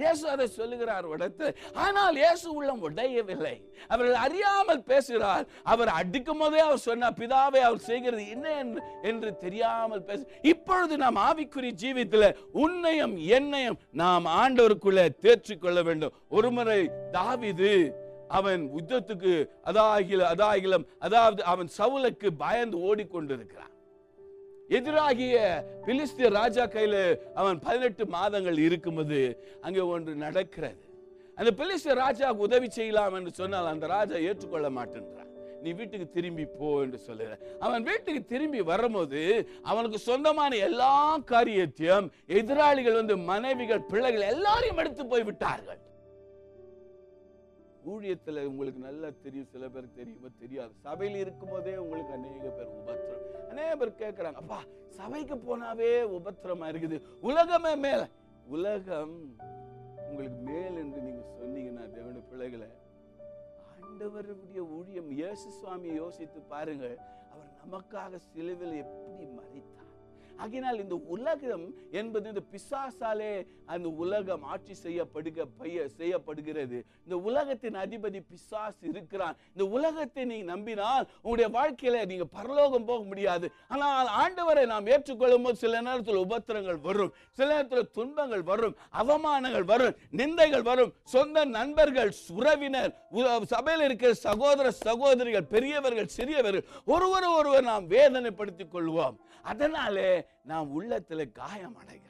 இயேசு அதை சொல்லுகிறார் உடத்து ஆனால் இயேசு உள்ளம் உடையவில்லை. அவர்கள் அறியாமல் பேசுகிறார். அவர் அடிக்கும் போதே அவர் சொன்னார் பிதாவை அவர் செய்கிறது என்ன என்று- என்று தெரியாமல் பேச இப்பொழுது நாம் ஆவிக்குறி ஜீவித்துல உன்னையும் என்னையும் நாம் ஆண்டவருக்குள்ள தேர்ச்சி கொள்ள வேண்டும். ஒருமுறை தாவிது அவன் யுத்தத்துக்கு அதாகில அதாகிலம் அதாவது அவன் சவுலுக்கு பயந்து ஓடிக்கொண்டிருக்கிறான். எதிராகிய பிலிஸ்திய ராஜா கையில அவன் பதினெட்டு மாதங்கள் இருக்கும்போது அங்கே ஒன்று நடக்கிறது. அந்த பிலிஸ்திய ராஜாவுக்கு உதவி செய்யலாம் என்று சொன்னால் அந்த ராஜா ஏற்றுக்கொள்ள மாட்டேன்றான். நீ வீட்டுக்கு திரும்பி போ என்று சொல்லுற அவன் வீட்டுக்கு திரும்பி வரும்போது அவனுக்கு சொந்தமான எல்லா காரியத்தையும் எதிராளிகள் வந்து மனைவிகள் பிள்ளைகள் எல்லாரையும் எடுத்து போய் விட்டார்கள். ஊழியத்தில் உங்களுக்கு நல்லா தெரியும் சில பேர் தெரியுமோ தெரியாது. சபையில் இருக்கும்போதே உங்களுக்கு அநேக பேர் உபத்திரம் அநேக பேர் கேட்குறாங்க அப்பா சபைக்கு போனாவே உபத்திரமா இருக்குது. உலகமே மேல. உலகம் உங்களுக்கு மேல் என்று நீங்க சொன்னீங்கன்னா தேவன பிள்ளைகளை ஆண்டவருடைய ஊழியம் இயேசு சுவாமியை யோசித்து பாருங்க அவர் நமக்காக சிலுவில் எப்படி மறைத்தார் ஆகினால் இந்த உலகம் என்பது இந்த பிசாசாலே அந்த உலகம் ஆட்சி செய்யப்படுக பைய செய்யப்படுகிறது. இந்த உலகத்தின் அதிபதி பிசாசு இருக்கிறான். இந்த உலகத்தை நீ நம்பினால் உங்களுடைய வாழ்க்கையில நீங்க பரலோகம் போக முடியாது. ஆனால் ஆண்டவரை நாம் ஏற்றுக்கொள்ளும் போது சில நேரத்தில் உபத்திரங்கள் வரும். சில நேரத்தில் துன்பங்கள் வரும். அவமானங்கள் வரும். நிந்தைகள் வரும். சொந்த நண்பர்கள் உறவினர் சபையில் இருக்கிற சகோதர சகோதரிகள் பெரியவர்கள் சிறியவர்கள் ஒருவர் ஒருவர் நாம் வேதனைப்படுத்திக் கொள்வோம். அதனாலே நாம் உள்ளத்துல காயம் அடைகிறோம்.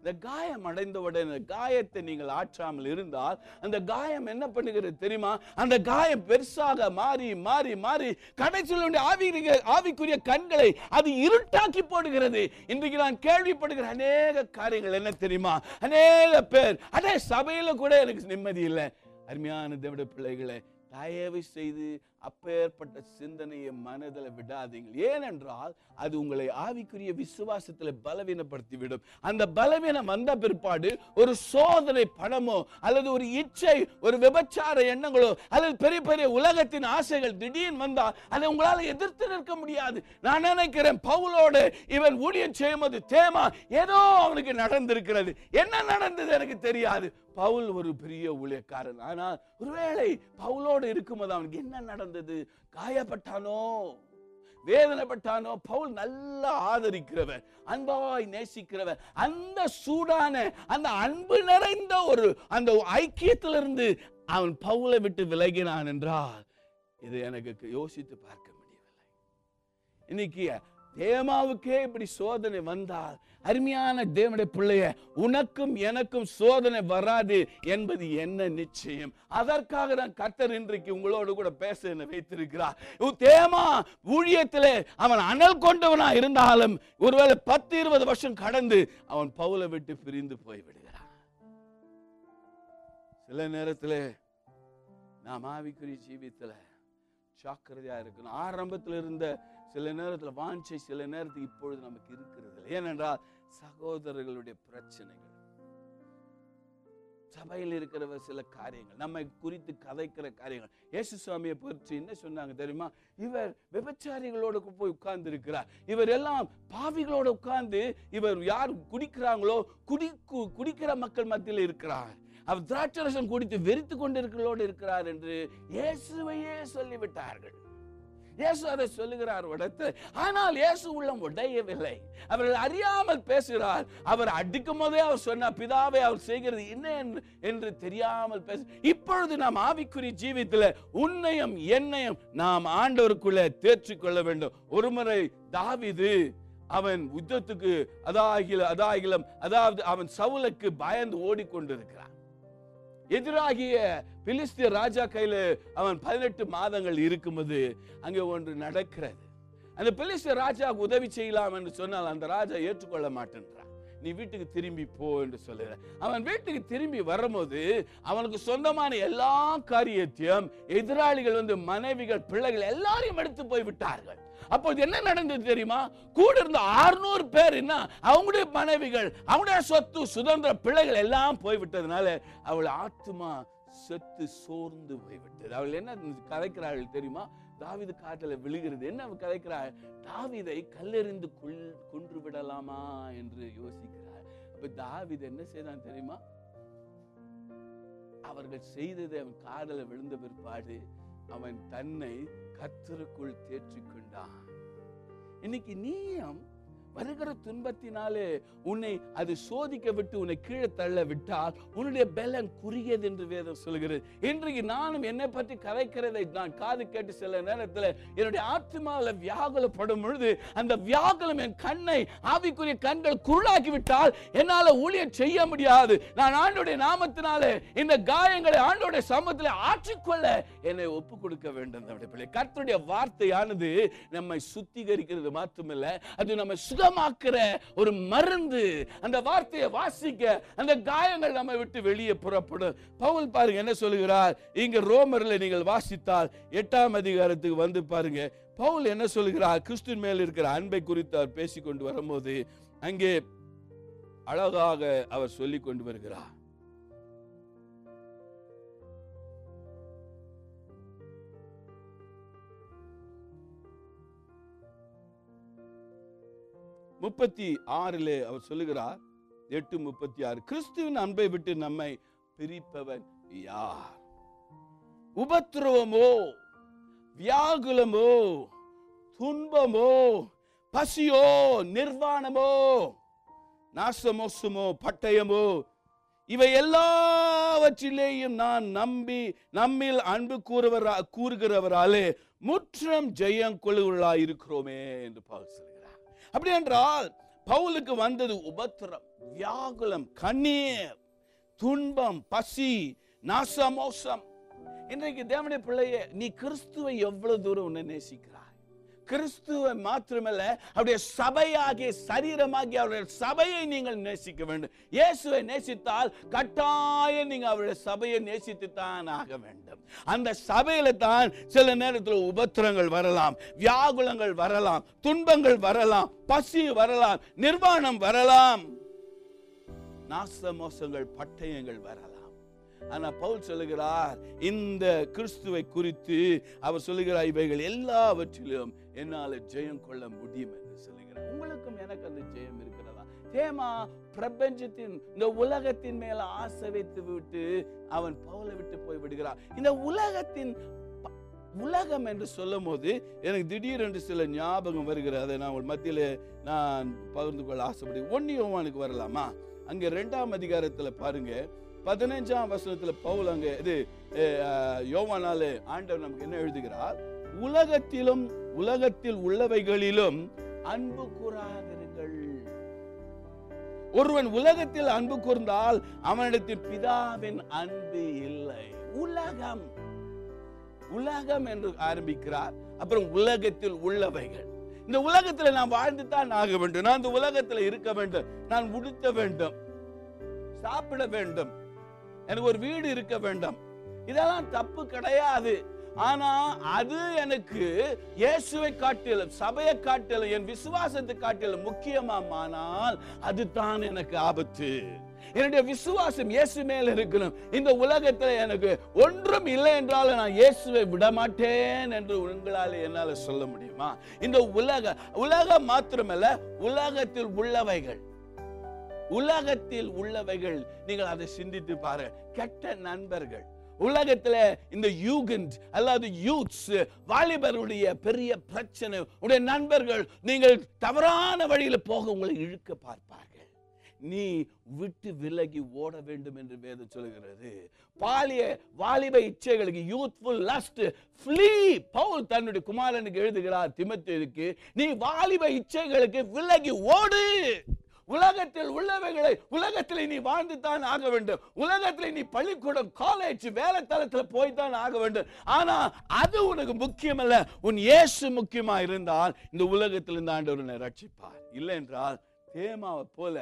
இந்த காயம் அடைந்தவுடன் இந்த காயத்தை நீங்கள் ஆற்றாமல் இருந்தால் அந்த காயம் என்ன பண்ணுகிறது தெரியுமா? அந்த காயம் பெருசாக மாறி மாறி மாறி கடைசியில் ஆவிக்குரிய ஆவிக்குரிய கண்களை அது இருட்டாக்கி போடுகிறது. இன்றைக்கு நான் கேள்விப்படுகிற அநேக காரியங்கள் என்ன தெரியுமா? அநேக பேர் அதே சபையில கூட எனக்கு நிம்மதி இல்லை. அருமையான தேவட பிள்ளைகளை தயவு செய்து அப்பேற்பட்ட சிந்தனையை மனதில் விடாதீங்க ஏனென்றால் அது உங்களை ஆவிக்குரிய விசுவாசத்தில் பலவீனப்படுத்தி விடும் அந்த பலவீனம் வந்த பிற்பாடு ஒரு சோதனை பணமோ அல்லது ஒரு இச்சை ஒரு விபச்சார எண்ணங்களோ அல்லது பெரிய பெரிய உலகத்தின் ஆசைகள் திடீர்னு வந்தால் அதை உங்களால் எதிர்த்து நிற்க முடியாது. நான் நினைக்கிறேன் பவுலோடு இவன் ஊழியம் செய்யும்போது தேமா ஏதோ அவனுக்கு நடந்திருக்கிறது. என்ன நடந்தது எனக்கு தெரியாது. பவுல் ஒரு பெரிய ஊழியக்காரன். ஆனால் ஒருவேளை பவுலோடு இருக்கும்போது அவனுக்கு என்ன நடந்தது? காயப்பட்டானோ? வேதனைப்பட்டானோ? பவுல் நல்லா ஆதரிக்கிறவர் அன்பாய் நேசிக்கிறவர். அந்த சூடான அந்த அன்பு நிறைந்த ஒரு அந்த ஐக்கியத்திலிருந்து அவன் பவுலை விட்டு விலகினான் என்றால் இது எனக்கு யோசித்து பார்க்க முடியவில்லை. இன்னைக்கு தேமாவுக்கே இப்படி சோதனை வந்தால் அருமையான தேவனுடைய பிள்ளைய உனக்கும் எனக்கும் சோதனை வராது என்பது என்ன நிச்சயம்? அதற்காக நான் கர்த்தர் இன்றைக்கு உங்களோடு கூட பேச என்ன வைத்திருக்கிறார். உ- தேமா ஊழியத்திலே அவன் அனல் கொண்டவனா இருந்தாலும் ஒருவேளை பத்து இருபது வருஷம் கடந்து அவன் பவுலை விட்டு பிரிந்து போய்விடுகிறான் சில நேரத்தில் நாம் ஆவிக்குரிய ஜீவித்துல ஜாக்கிரதையா இருக்கணும். ஆரம்பத்தில் இருந்த சில நேரத்தில் வாஞ்சை சில நேரத்துக்கு இப்பொழுது நமக்கு இருக்கிறது ஏனென்றால் சகோதரர்களுடைய பிரச்சனைகள். சபையில் இருக்கிற சில காரியங்கள் நம்மை குறித்து கதைக்கிற காரியங்கள். இயேசு சுவாமியை பற்றி என்ன சொன்னாங்க தெரியுமா? இவர் விபச்சாரிகளோட போய் உட்கார்ந்து இருக்கிறார் இவர் எல்லாம் பாவிகளோட உட்கார்ந்து இவர் யார் குடிக்கிறாங்களோ குடி கு- குடிக்கிற மக்கள் மத்தியில் இருக்கிறார். அவர் திராட்சரசம் குடித்து வெறித்து கொண்டிருக்கிறோடு இருக்கிறார் என்று இயேசுவையே சொல்லிவிட்டார்கள். இயேசு அதை சொல்லுகிறார் உடத்து ஆனால் இயேசு உள்ளம் உடையவில்லை. அவர்கள் அறியாமல் பேசுகிறார். அவர் அடிக்கும் போதே அவர் சொன்னார் பிதாவை அவர் செய்கிறது என்ன என்று- என்று தெரியாமல் பேச. இப்பொழுது நாம் ஆவிக்குறி ஜீவித்துல உன்னையும் என்னையும் நாம் ஆண்டவருக்குள்ள தேர்ச்சி கொள்ள வேண்டும். ஒருமுறை தாவிது அவன் யுத்தத்துக்கு அதாகில அதாகிலம் அதாவது அவன் சவுலுக்கு பயந்து ஓடிக்கொண்டிருக்கிறான். எதிராகிய பிலிஸ்திய ராஜா கையில அவன் பதினெட்டு மாதங்கள் இருக்கும்போது அங்கே ஒன்று நடக்கிறது. அந்த பிலிஸ்திய ராஜாவுக்கு உதவி செய்யலாம் என்று சொன்னால் அந்த ராஜா ஏற்றுக்கொள்ள மாட்டேன்றான். நீ வீட்டுக்கு திரும்பி போ என்று சொல்லுற அவன் வீட்டுக்கு திரும்பி வரும்போது அவனுக்கு சொந்தமான எல்லா காரியத்தையும் எதிராளிகள் வந்து மனைவிகள் பிள்ளைகள் எல்லாரையும் எடுத்து போய் விட்டார்கள். அப்போது என்ன நடந்தது தெரியுமா? கூட இருந்த 600 பேர் என்ன அவங்களுடைய மனைவிகள் அவங்களுடைய சொத்து சுதந்திர பிள்ளைகள் எல்லாம் போய் விட்டதுனால அவள் ஆத்துமா செத்து சோர்ந்து போய்விட்டது. அவள் என்ன கதைக்கிறாள் தெரியுமா? தாவிது காட்டுல விழுகிறது. என்ன அவள் கதைக்கிறாள்? தாவிதை கல்லெறிந்து கொல் கொன்று விடலாமா என்று யோசிக்கிறாள். அப்ப தாவிது என்ன செய்தான் தெரியுமா? அவர்கள் செய்தது அவன் காதல விழுந்த பிற்பாடு அவன் தன்னை கத்தருக்குள் தேற்றிக்கொண்டான். இன்னைக்கு நீயும் வருகிற துன்பத்தினாலே உன்னை அது சோதிக்க விட்டு உன்னை கீழே தள்ள விட்டால் உன்னுடைய பலன் குறுகியது என்று வேதம் சொல்கிறது. இன்றைக்கு நானும் என்னை பற்றி கதைக்கிறதை நான் காது கேட்டு சில நேரத்தில் என்னுடைய ஆத்மாவில் வியாகுலப்படும் பொழுது அந்த வியாகுலம் என் கண்ணை ஆவிக்குரிய கண்கள் குருளாக்கி விட்டால் என்னால ஊழியர் செய்ய முடியாது. நான் ஆண்டோடைய நாமத்தினாலே இந்த காயங்களை ஆண்டோடைய சமத்தில் ஆற்றிக்கொள்ள என்னை ஒப்பு கொடுக்க வேண்டும் கர்த்தருடைய வார்த்தையானது நம்மை சுத்திகரிக்கிறது மாத்திரமில்லை அது நம்மை சுகமாக்குற ஒரு மருந்து. அந்த வார்த்தையை வாசிக்க அந்த காயங்கள் நம்மை விட்டு வெளியே புறப்படும். பவுல் பாருங்க என்ன சொல்லுகிறார்? இங்க ரோமர்ல நீங்கள் வாசித்தால் எட்டாம் அதிகாரத்துக்கு வந்து பாருங்க. பவுல் என்ன சொல்லுகிறார்? கிறிஸ்துவின் மேல் இருக்கிற அன்பை குறித்து அவர் பேசிக்கொண்டு வரும்போது அங்கே அழகாக அவர் சொல்லிக் கொண்டு வருகிறார். முப்பத்தி ஆறிலே அவர் சொல்லுகிறார் எட்டு முப்பத்தி ஆறு கிறிஸ்துவின் அன்பை விட்டு நம்மை பிரிப்பவன் யார்? உபத்திரவமோ வியாகுலமோ துன்பமோ பசியோ நிர்வாணமோ நாசமோசமோ பட்டயமோ இவை எல்லாவற்றிலேயும் நான் நம்பி நம்மில் அன்பு கூறுவரா கூறுகிறவராலே முற்றம் ஜெயம் கொள்ளுவர்களாய் இருக்கிறோமே என்று பார்க்க அப்படி என்றால் பவுலுக்கு வந்தது உபத்திரம் வியாகுலம் கண்ணீர் துன்பம் பசி நாசமோசம். இன்றைக்கு தேவனுடைய பிள்ளையே நீ கிறிஸ்துவை எவ்வளவு தூரம் உன்னை நேசிக்கிறார் கிறிஸ்துவை மாத்திரமல்ல அவருடைய சபையாகிய சரீரமாகிய அவருடைய சபையை நீங்கள் நேசிக்க வேண்டும். இயேசுவை நேசித்தால் கட்டாயம் நீங்க அவருடைய சபையை நேசித்து தான் ஆக வேண்டும். அந்த சபையில தான் சில நேரத்தில் உபத்திரங்கள் வரலாம் வியாகுலங்கள் வரலாம் துன்பங்கள் வரலாம் பசி வரலாம் நிர்வாணம் வரலாம். நாச மோசங்கள் பட்டயங்கள் வரலாம். ஆனா பவுல் சொல்லுகிறார் இந்த கிறிஸ்துவை குறித்து அவர் சொல்லுகிறார் இவைகள் எல்லாவற்றிலும் என்னால ஜெயம் கொள்ள முடியும் என்று சொல்லுகிறார். உங்களுக்கும் எனக்கு அந்த ஜெயம் இருக்கிறதா? தேமா பிரபஞ்சத்தின் இந்த உலகத்தின் மேல ஆசை வைத்து விட்டு அவன் பவுலை விட்டு போய் விடுகிறான். இந்த உலகத்தின் உலகம் என்று சொல்லும் போது எனக்கு திடீரென்று சில ஞாபகம் வருகிறது. அதை நான் உங்கள் மத்தியில நான் பகிர்ந்து கொள்ள ஆசைப்படுகிறேன். ஒன்னியோவானுக்கு வரலாமா? அங்க ரெண்டாம் அதிகாரத்துல பாருங்க. பதினைஞ்சாம் வசனத்துல பவுல் அங்க இது யோவானாலே ஆண்டவர் நமக்கு என்ன எழுதுகிறார்? உலகத்திலும் உலகத்தில் உள்ளவைகளிலும் அன்பு கூறாதிருங்கள். ஒருவன் உலகத்தில் அன்பு கூர்ந்தால் அவனிடத்தில் பிதாவின் அன்பு இல்லை. உலகம். உலகம் என்று ஆரம்பிக்கிறார். அப்புறம் உலகத்தில் உள்ளவைகள். இந்த உலகத்துல நான் வாழ்ந்து தான் ஆக வேண்டும். நான் இந்த உலகத்துல இருக்க வேண்டும். நான் உடுத்த வேண்டும். சாப்பிட வேண்டும். எனக்கு ஒரு வீடு இருக்க வேண்டும். இதெல்லாம் தப்பு கிடையாது. ஆனா அது எனக்கு இயேசுவை காட்டிலும் சபையை காட்டிலும் என் விசுவாசத்தை காட்டிலும் முக்கியமானால் அதுதான் எனக்கு ஆபத்து. என்னுடைய விசுவாசம் இயேசு மேல் இருக்கணும். இந்த உலகத்துல எனக்கு ஒன்றும் இல்லை என்றாலும் நான் இயேசுவை விட மாட்டேன் என்று உங்களால் என்னால சொல்ல முடியுமா? இந்த உலக உலகம் மாத்திரமல்ல உலகத்தில் உள்ளவைகள். உலகத்தில் உள்ளவைகள் நீங்கள் அதை சிந்தித்து பாரு கெட்ட நண்பர்கள். உலகத்துல இந்த யூகண்ட் அல்லது யூத்ஸ் வாலிபருடைய பெரிய பிரச்சனை. உடைய நண்பர்கள் நீங்கள் தவறான வழியில போக உங்களை இழுக்க பார்ப்பார்கள். நீ விட்டு விலகி ஓட வேண்டும் என்று வேதம் சொல்கிறது பாலிய வாலிப இச்சைகளுக்கு யூத்ஃபுல் லஸ்ட் ஃப்ளீ பவுல் தன்னுடைய குமாரனுக்கு எழுதுகிறார் திமத்தேயுக்கு நீ வாலிப இச்சைகளுக்கு விலகி ஓடு. உலகத்தில் உள்ளவைகளை உலகத்தில் நீ வாழ்ந்து தான் ஆக வேண்டும். உலகத்தில் நீ பள்ளிக்கூடம் காலேஜ் வேலை தளத்துல போய் தான் ஆக வேண்டும். ஆனா அது உனக்கு முக்கியம் அல்ல உன் இயேசு முக்கியமா இருந்தால் இந்த உலகத்தில் இந்த ஆண்டவர் உன்னை ரட்சிப்பார். இல்லை என்றால் தேமாவை போல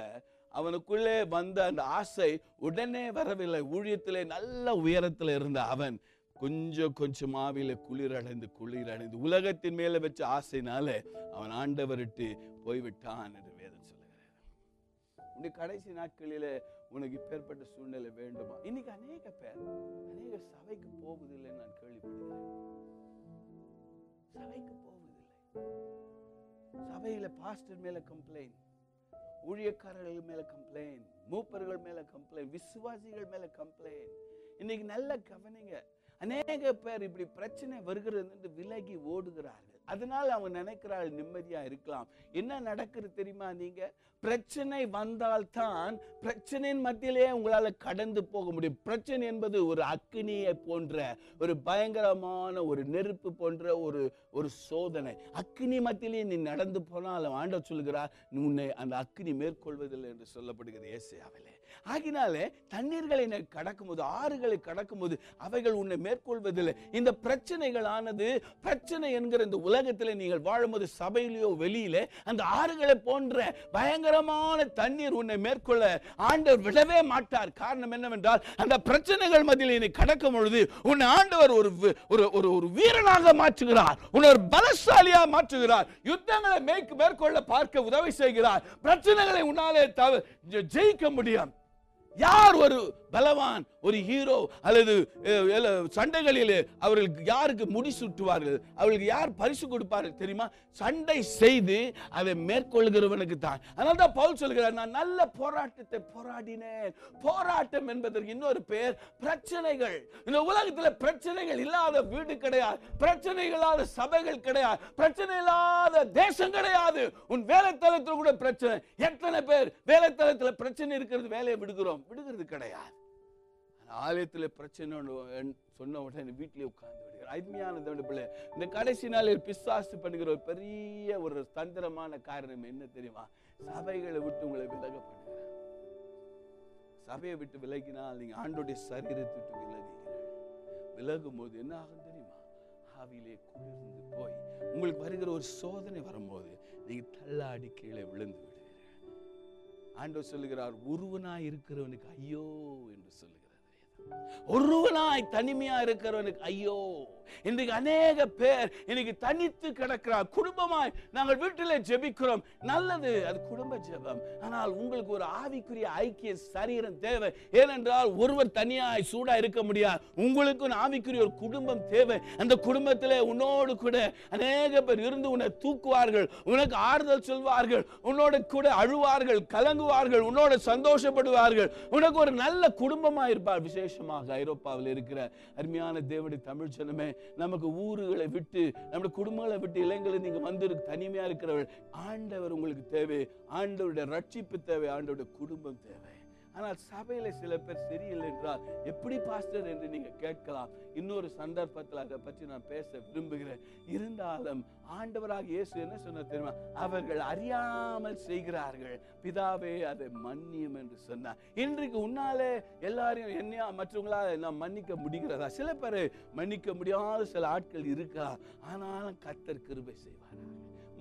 அவனுக்குள்ளே வந்த அந்த ஆசை உடனே வரவில்லை. ஊழியத்திலே நல்ல உயரத்தில் இருந்த அவன் கொஞ்சம் கொஞ்சம் ஆவியில குளிர் அடைந்து குளிர் அடைந்து உலகத்தின் மேல வச்ச ஆசைனால அவன் ஆண்டவரிட்டு போய்விட்டான் உன்னுடைய கடைசி நாட்களில் உனக்கு இப்பேற்பட்ட சூழ்நிலை வேண்டுமா? இன்னைக்கு அநேக பேர் அநேக சபைக்கு போவதில்லை நான் கேள்விப்படுகிறேன். சபைக்கு போவதில்லை. சபையில பாஸ்டர் மேல கம்ப்ளைண்ட் ஊழியக்காரர்கள் மேல கம்ப்ளைண்ட் மூப்பர்கள் மேல கம்ப்ளைண்ட் விசுவாசிகள் மேல கம்ப்ளைண்ட் இன்னைக்கு நல்ல கவனிங்க. அநேக பேர் இப்படி பிரச்சனை வருகிறது விலகி ஓடுகிறார்கள். அதனால் அவங்க நினைக்கிறாள் நிம்மதியா இருக்கலாம். என்ன நடக்குது தெரியுமா நீங்க? பிரச்சனை வந்தால்தான் பிரச்சனையின் மத்தியிலே உங்களால் கடந்து போக முடியும். பிரச்சனை என்பது ஒரு அக்னியை போன்ற ஒரு பயங்கரமான ஒரு நெருப்பு போன்ற ஒரு ஒரு சோதனை. அக்னி மத்தியிலே நீ நடந்து போனால் ஆண்ட சொல்கிறார் உன்னை அந்த அக்னி மேற்கொள்வதில்லை என்று சொல்லப்படுகிறது ஏசியாவிலே. ஆகினாலே தண்ணீர்களை நீ கடக்கும்போது ஆறுகளை கடக்கும்போது அவைகள் உன்னை மேற்கொள்வதில்லை. இந்த பிரச்சனைகள் ஆனது பிரச்சனை என்கிற இந்த உலகத்திலே நீங்கள் வாழும்போது சபையிலேயோ வெளியில அந்த ஆறுகளை போன்ற பயங்கரமான தண்ணீர் உன்னை மேற்கொள்ள ஆண்டவர் விடவே மாட்டார். காரணம் என்னவென்றால் அந்த பிரச்சனைகள் மத்தியில் என்னை கடக்கும் பொழுது உன்னை ஆண்டவர் ஒரு ஒரு ஒரு ஒரு வீரனாக மாற்றுகிறார். உன்னை ஒரு பலசாலியா மாற்றுகிறார். யுத்தங்களை மேற்கு மேற்கொள்ள பார்க்க உதவி செய்கிறார். பிரச்சனைகளை உன்னாலே தவிர ஜெயிக்க முடியும். யார் ஒரு பலவான் ஒரு ஹீரோ அல்லது சண்டைகளில் அவர்களுக்கு யாருக்கு முடி சுட்டுவார்கள் அவர்களுக்கு யார் பரிசு கொடுப்பார்கள் தெரியுமா? சண்டை செய்து அதை மேற்கொள்கிறவனுக்கு தான். அதனால தான் பவுல் சொல்கிறார் நான் நல்ல போராட்டத்தை போராடினேன். போராட்டம் என்பதற்கு இன்னொரு பெயர் பிரச்சனைகள். இந்த உலகத்துல பிரச்சனைகள் இல்லாத வீடு கிடையாது. பிரச்சனை இல்லாத சபைகள் கிடையாது. பிரச்சனை இல்லாத தேசம் கிடையாது. உன் வேலைத்தளத்தில் கூட பிரச்சனை. எத்தனை பேர் வேலைத்தளத்துல பிரச்சனை இருக்கிறது வேலையை விடுகிறோம். விடுகிறது கிடையாது. ஆலயத்தில் பிரச்சனை சொன்ன உடனே வீட்டிலே உட்கார்ந்து விடுகிறார். அருமையான தேவனுடைய பிள்ளை. இந்த கடைசி நாளில் பிசாசு பண்ணுகிற ஒரு பெரிய ஒரு தந்திரமான காரணம் என்ன தெரியுமா? சபைகளை விட்டு உங்களை விலக பண்ணுகிறார். சபையை விட்டு விலகினால் நீங்க ஆண்டோடைய சரீரத்தை விட்டு விலகுகிறீர்கள். விலகும் போது என்ன ஆகும் தெரியுமா? ஆவிலே குளிர்ந்து போய் உங்களுக்கு வருகிற ஒரு சோதனை வரும்போது நீங்க தள்ளாடி கீழே விழுந்து விடுகிறீர்கள் ஆண்டவர் சொல்லுகிறார் ஒருவனாய் இருக்கிறவனுக்கு ஐயோ என்று சொல்லுகிறார். ஒருவனாய் தனிமையா இருக்கிறவனுக்கு ஐயோ இன்றைக்கு அநேக பேர் இன்னைக்கு தனித்து கிடக்கிறார். குடும்பமாய் நாங்கள் வீட்டில் ஜெபிக்கிறோம். நல்லது அது குடும்ப ஜெபம். ஆனால் உங்களுக்கு ஒரு ஆவிக்குரிய ஐக்கிய சரீரம் தேவை. ஏனென்றால் ஒருவர் தனியாய் சூடா இருக்க முடியாது. உங்களுக்கு ஒரு ஆவிக்குரிய ஒரு குடும்பம் தேவை. அந்த குடும்பத்திலே உன்னோடு கூட அநேக பேர் இருந்து உன்னை தூக்குவார்கள். உனக்கு ஆறுதல் சொல்வார்கள். உன்னோட கூட அழுவார்கள் கலங்குவார்கள். உன்னோட சந்தோஷப்படுவார்கள். உனக்கு ஒரு நல்ல குடும்பமா இருப்பார் விசேஷமாக ஐரோப்பாவில் இருக்கிற அருமையான தேவனுடைய தமிழ் ஜனமே நமக்கு ஊர்களை விட்டு நம்முடைய குடும்பங்களை விட்டு இளைஞர்கள் நீங்க வந்து தனிமையா இருக்கிறவர்கள் ஆண்டவர் உங்களுக்கு தேவை ஆண்டவருடைய ரட்சிப்பு தேவை ஆண்டவருடைய குடும்பம் தேவை. ஆனால் சபையில சில பேர் சரியில்லை என்றால் எப்படி பாஸ்டர் என்று நீங்க கேட்கலாம்? இன்னொரு சந்தர்ப்பத்தில் அதை பற்றி நான் பேச விரும்புகிறேன். இருந்தாலும் ஆண்டவராக இயேசு என்ன சொன்னார் தெரியுமா? அவர்கள் அறியாமல் செய்கிறார்கள். பிதாவே அதை மன்னியும் என்று சொன்னார். இன்றைக்கு உன்னாலே எல்லாரையும் என்னையா மற்றவங்களால நான் மன்னிக்க முடிகிறதா? சில பேர் மன்னிக்க முடியாத சில ஆட்கள் இருக்கா ஆனாலும் கத்தர் கிருபை செய்வார்கள்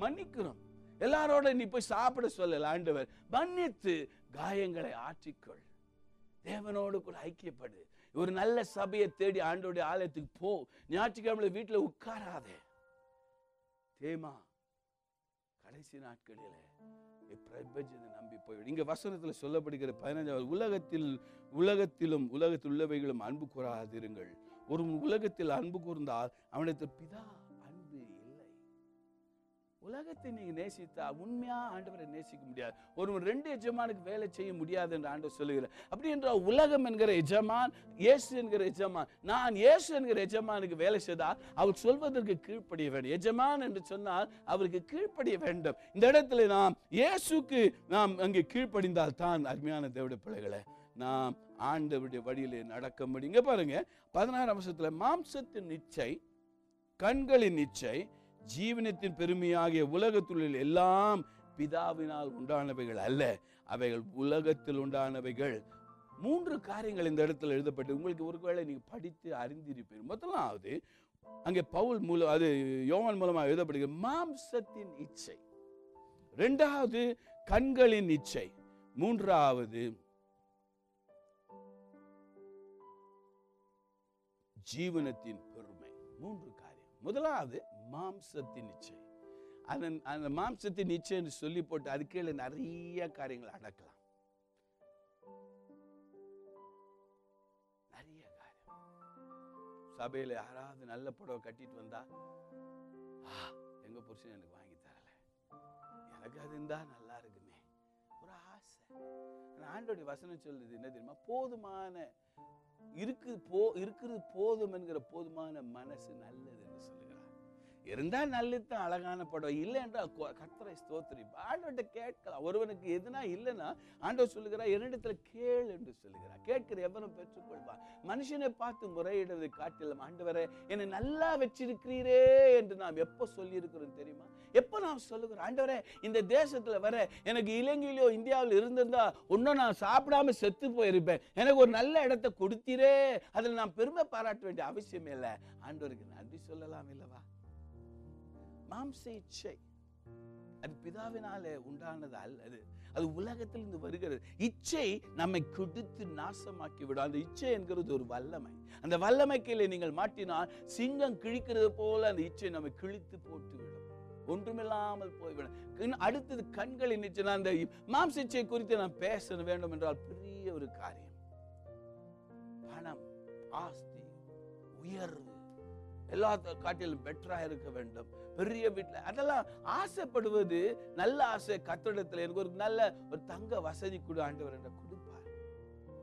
மன்னிக்கிறோம். எல்லாரோட நீ போய் சாப்பிட சொல்லல ஆண்டவர். மன்னித்து காயங்களை ஆற்றிக்கொள். தேவனோடு கூட ஐக்கியப்படு. ஒரு நல்ல சபையை தேடி ஆண்டோடைய ஆலயத்துக்கு போ. ஞாயிற்றுக்கிழமை வீட்டுல உட்காராதே. தேமா கடைசி நாட்களிலே பிரபஞ்சத்தை நம்பி போய்விடு இங்கே வசனத்துல சொல்லப்படுகிற பதினஞ்சாவது உலகத்தில் உலகத்திலும் உலகத்தில் உள்ளவைகளும் அன்பு கூறாதிருங்கள். ஒரு உலகத்தில் அன்பு கூர்ந்தால் அவனுக்கு பிதா உலகத்தை நீங்க நேசித்தா உண்மையா ஆண்டவரை நேசிக்க முடியாது. ஒருவன் ரெண்டு எஜமானுக்கு வேலை செய்ய முடியாது என்று ஆண்டவர் சொல்லுகிறார். அப்படி என்றால் உலகம் என்கிற எஜமான் இயேசு என்கிற எஜமான் நான் இயேசு என்கிற எஜமானுக்கு வேலை செய்தால் அவர் சொல்வதற்கு கீழ்ப்படிய வேண்டும். எஜமான் என்று சொன்னால் அவருக்கு கீழ்ப்படிய வேண்டும். இந்த இடத்துல நாம் இயேசுக்கு நாம் அங்கே கீழ்ப்படிந்தால் தான் அருமையான தேவடைய பிள்ளைகளை நாம் ஆண்டவருடைய வழியிலே நடக்க முடியும். இங்க பாருங்க பதினாறாம் வருஷத்தில் மாம்சத்தின் நிச்சை கண்களின் நிச்சை ஜீவனத்தின் பெருமையாகிய உலகத்துள்ளில் எல்லாம் பிதாவினால் உண்டானவைகள் அல்ல. அவைகள் உலகத்தில் உண்டானவைகள். மூன்று காரியங்கள் இந்த இடத்துல எழுதப்பட்டு உங்களுக்கு ஒருவேளை நீங்கள் படித்து அறிந்திருப்பீர்கள் முதலாவது அங்கே பவுல் மூலம் அது யோவான் மூலமாக எழுதப்படுகிறது மாம்சத்தின் இச்சை. ரெண்டாவது கண்களின் இச்சை. மூன்றாவது ஜீவனத்தின் பெருமை. மூன்று காரியம். முதலாவது மாம்சத்தின் இச்சை அதன் அந்த மாம்சத்தின் இச்சை சொல்லி போட்டு அது கீழே நிறைய காரியங்கள் அடக்கலாம். நிறைய காரியம். சபையில யாராவது நல்ல புடவை கட்டிட்டு வந்தா எங்க புருஷன் எனக்கு வாங்கி தரல. எனக்கு அது இருந்தா நல்லா இருக்குமே. ஒரு ஆசை. ஆண்டோடைய வசனம் சொல்றது என்ன தெரியுமா? போதுமான இருக்குது போ இருக்கிறது போதும் என்கிற போதுமான மனசு நல்லது. இருந்தால் நல்லித்தான் நல்லதுதான் அழகான படம். இல்லை என்றால் கத்தரை கர்த்தரை ஸ்தோத்திரி. ஆண்டவர்கிட்ட கேட்கலாம். ஒருவனுக்கு எதுனா இல்லைன்னா ஆண்டவர் சொல்லுகிறார் என்னிடத்துல கேள் என்று சொல்லுகிறார். கேட்கிற எவனும் பெற்றுக்கொள்வார். மனுஷனை பார்த்து முறையிடுவதை காட்டிலும் ஆண்டவரே என்னை நல்லா வச்சிருக்கிறீரே என்று நாம் எப்போ சொல்லியிருக்கிறோம் தெரியுமா? எப்போ நாம் சொல்லுகிறோம் ஆண்டவரே இந்த தேசத்தில் வர எனக்கு இலங்கையிலோ இந்தியாவில் இருந்திருந்தா இன்னும் நான் சாப்பிடாம செத்து போயிருப்பேன். எனக்கு ஒரு நல்ல இடத்தை கொடுத்தீரே. அதில் நான் பெருமை பாராட்ட வேண்டிய அவசியம் இல்லை. ஆண்டவருக்கு நன்றி சொல்லலாம் இல்லவா? மாம்ச இச்சை அது பிதாவினாலே உண்டானது அல்லது அது உலகத்திலிருந்து வருகிறது. இச்சை நம்மை கொடுத்து நாசமாக்கி விடும். அந்த இச்சை என்கிறது ஒரு வல்லமை. அந்த வல்லமை கீழே நீங்கள் மாட்டினால் சிங்கம் கிழிக்கிறது போல அந்த இச்சை நம்மை கிழித்து போட்டு விடும் ஒன்றுமில்லாமல் போய்விடும். கண்- அடுத்தது கண்களின் நிச்சயம் அந்த மாம்ச இச்சை குறித்து நான் பேச வேண்டும் என்றால் பெரிய ஒரு காரியம். பணம் ஆஸ்தி உயர்வு எல்லாத்த காட்டிலும் பெட்டரா இருக்க வேண்டும். பெரிய வீட்டுல அதெல்லாம் ஆசைப்படுவது நல்ல ஆசை. கத்தடத்துல எனக்கு ஒரு நல்ல ஒரு தங்க வசதி கொடு ஆண்டவர் என்ற கொடுப்பார்.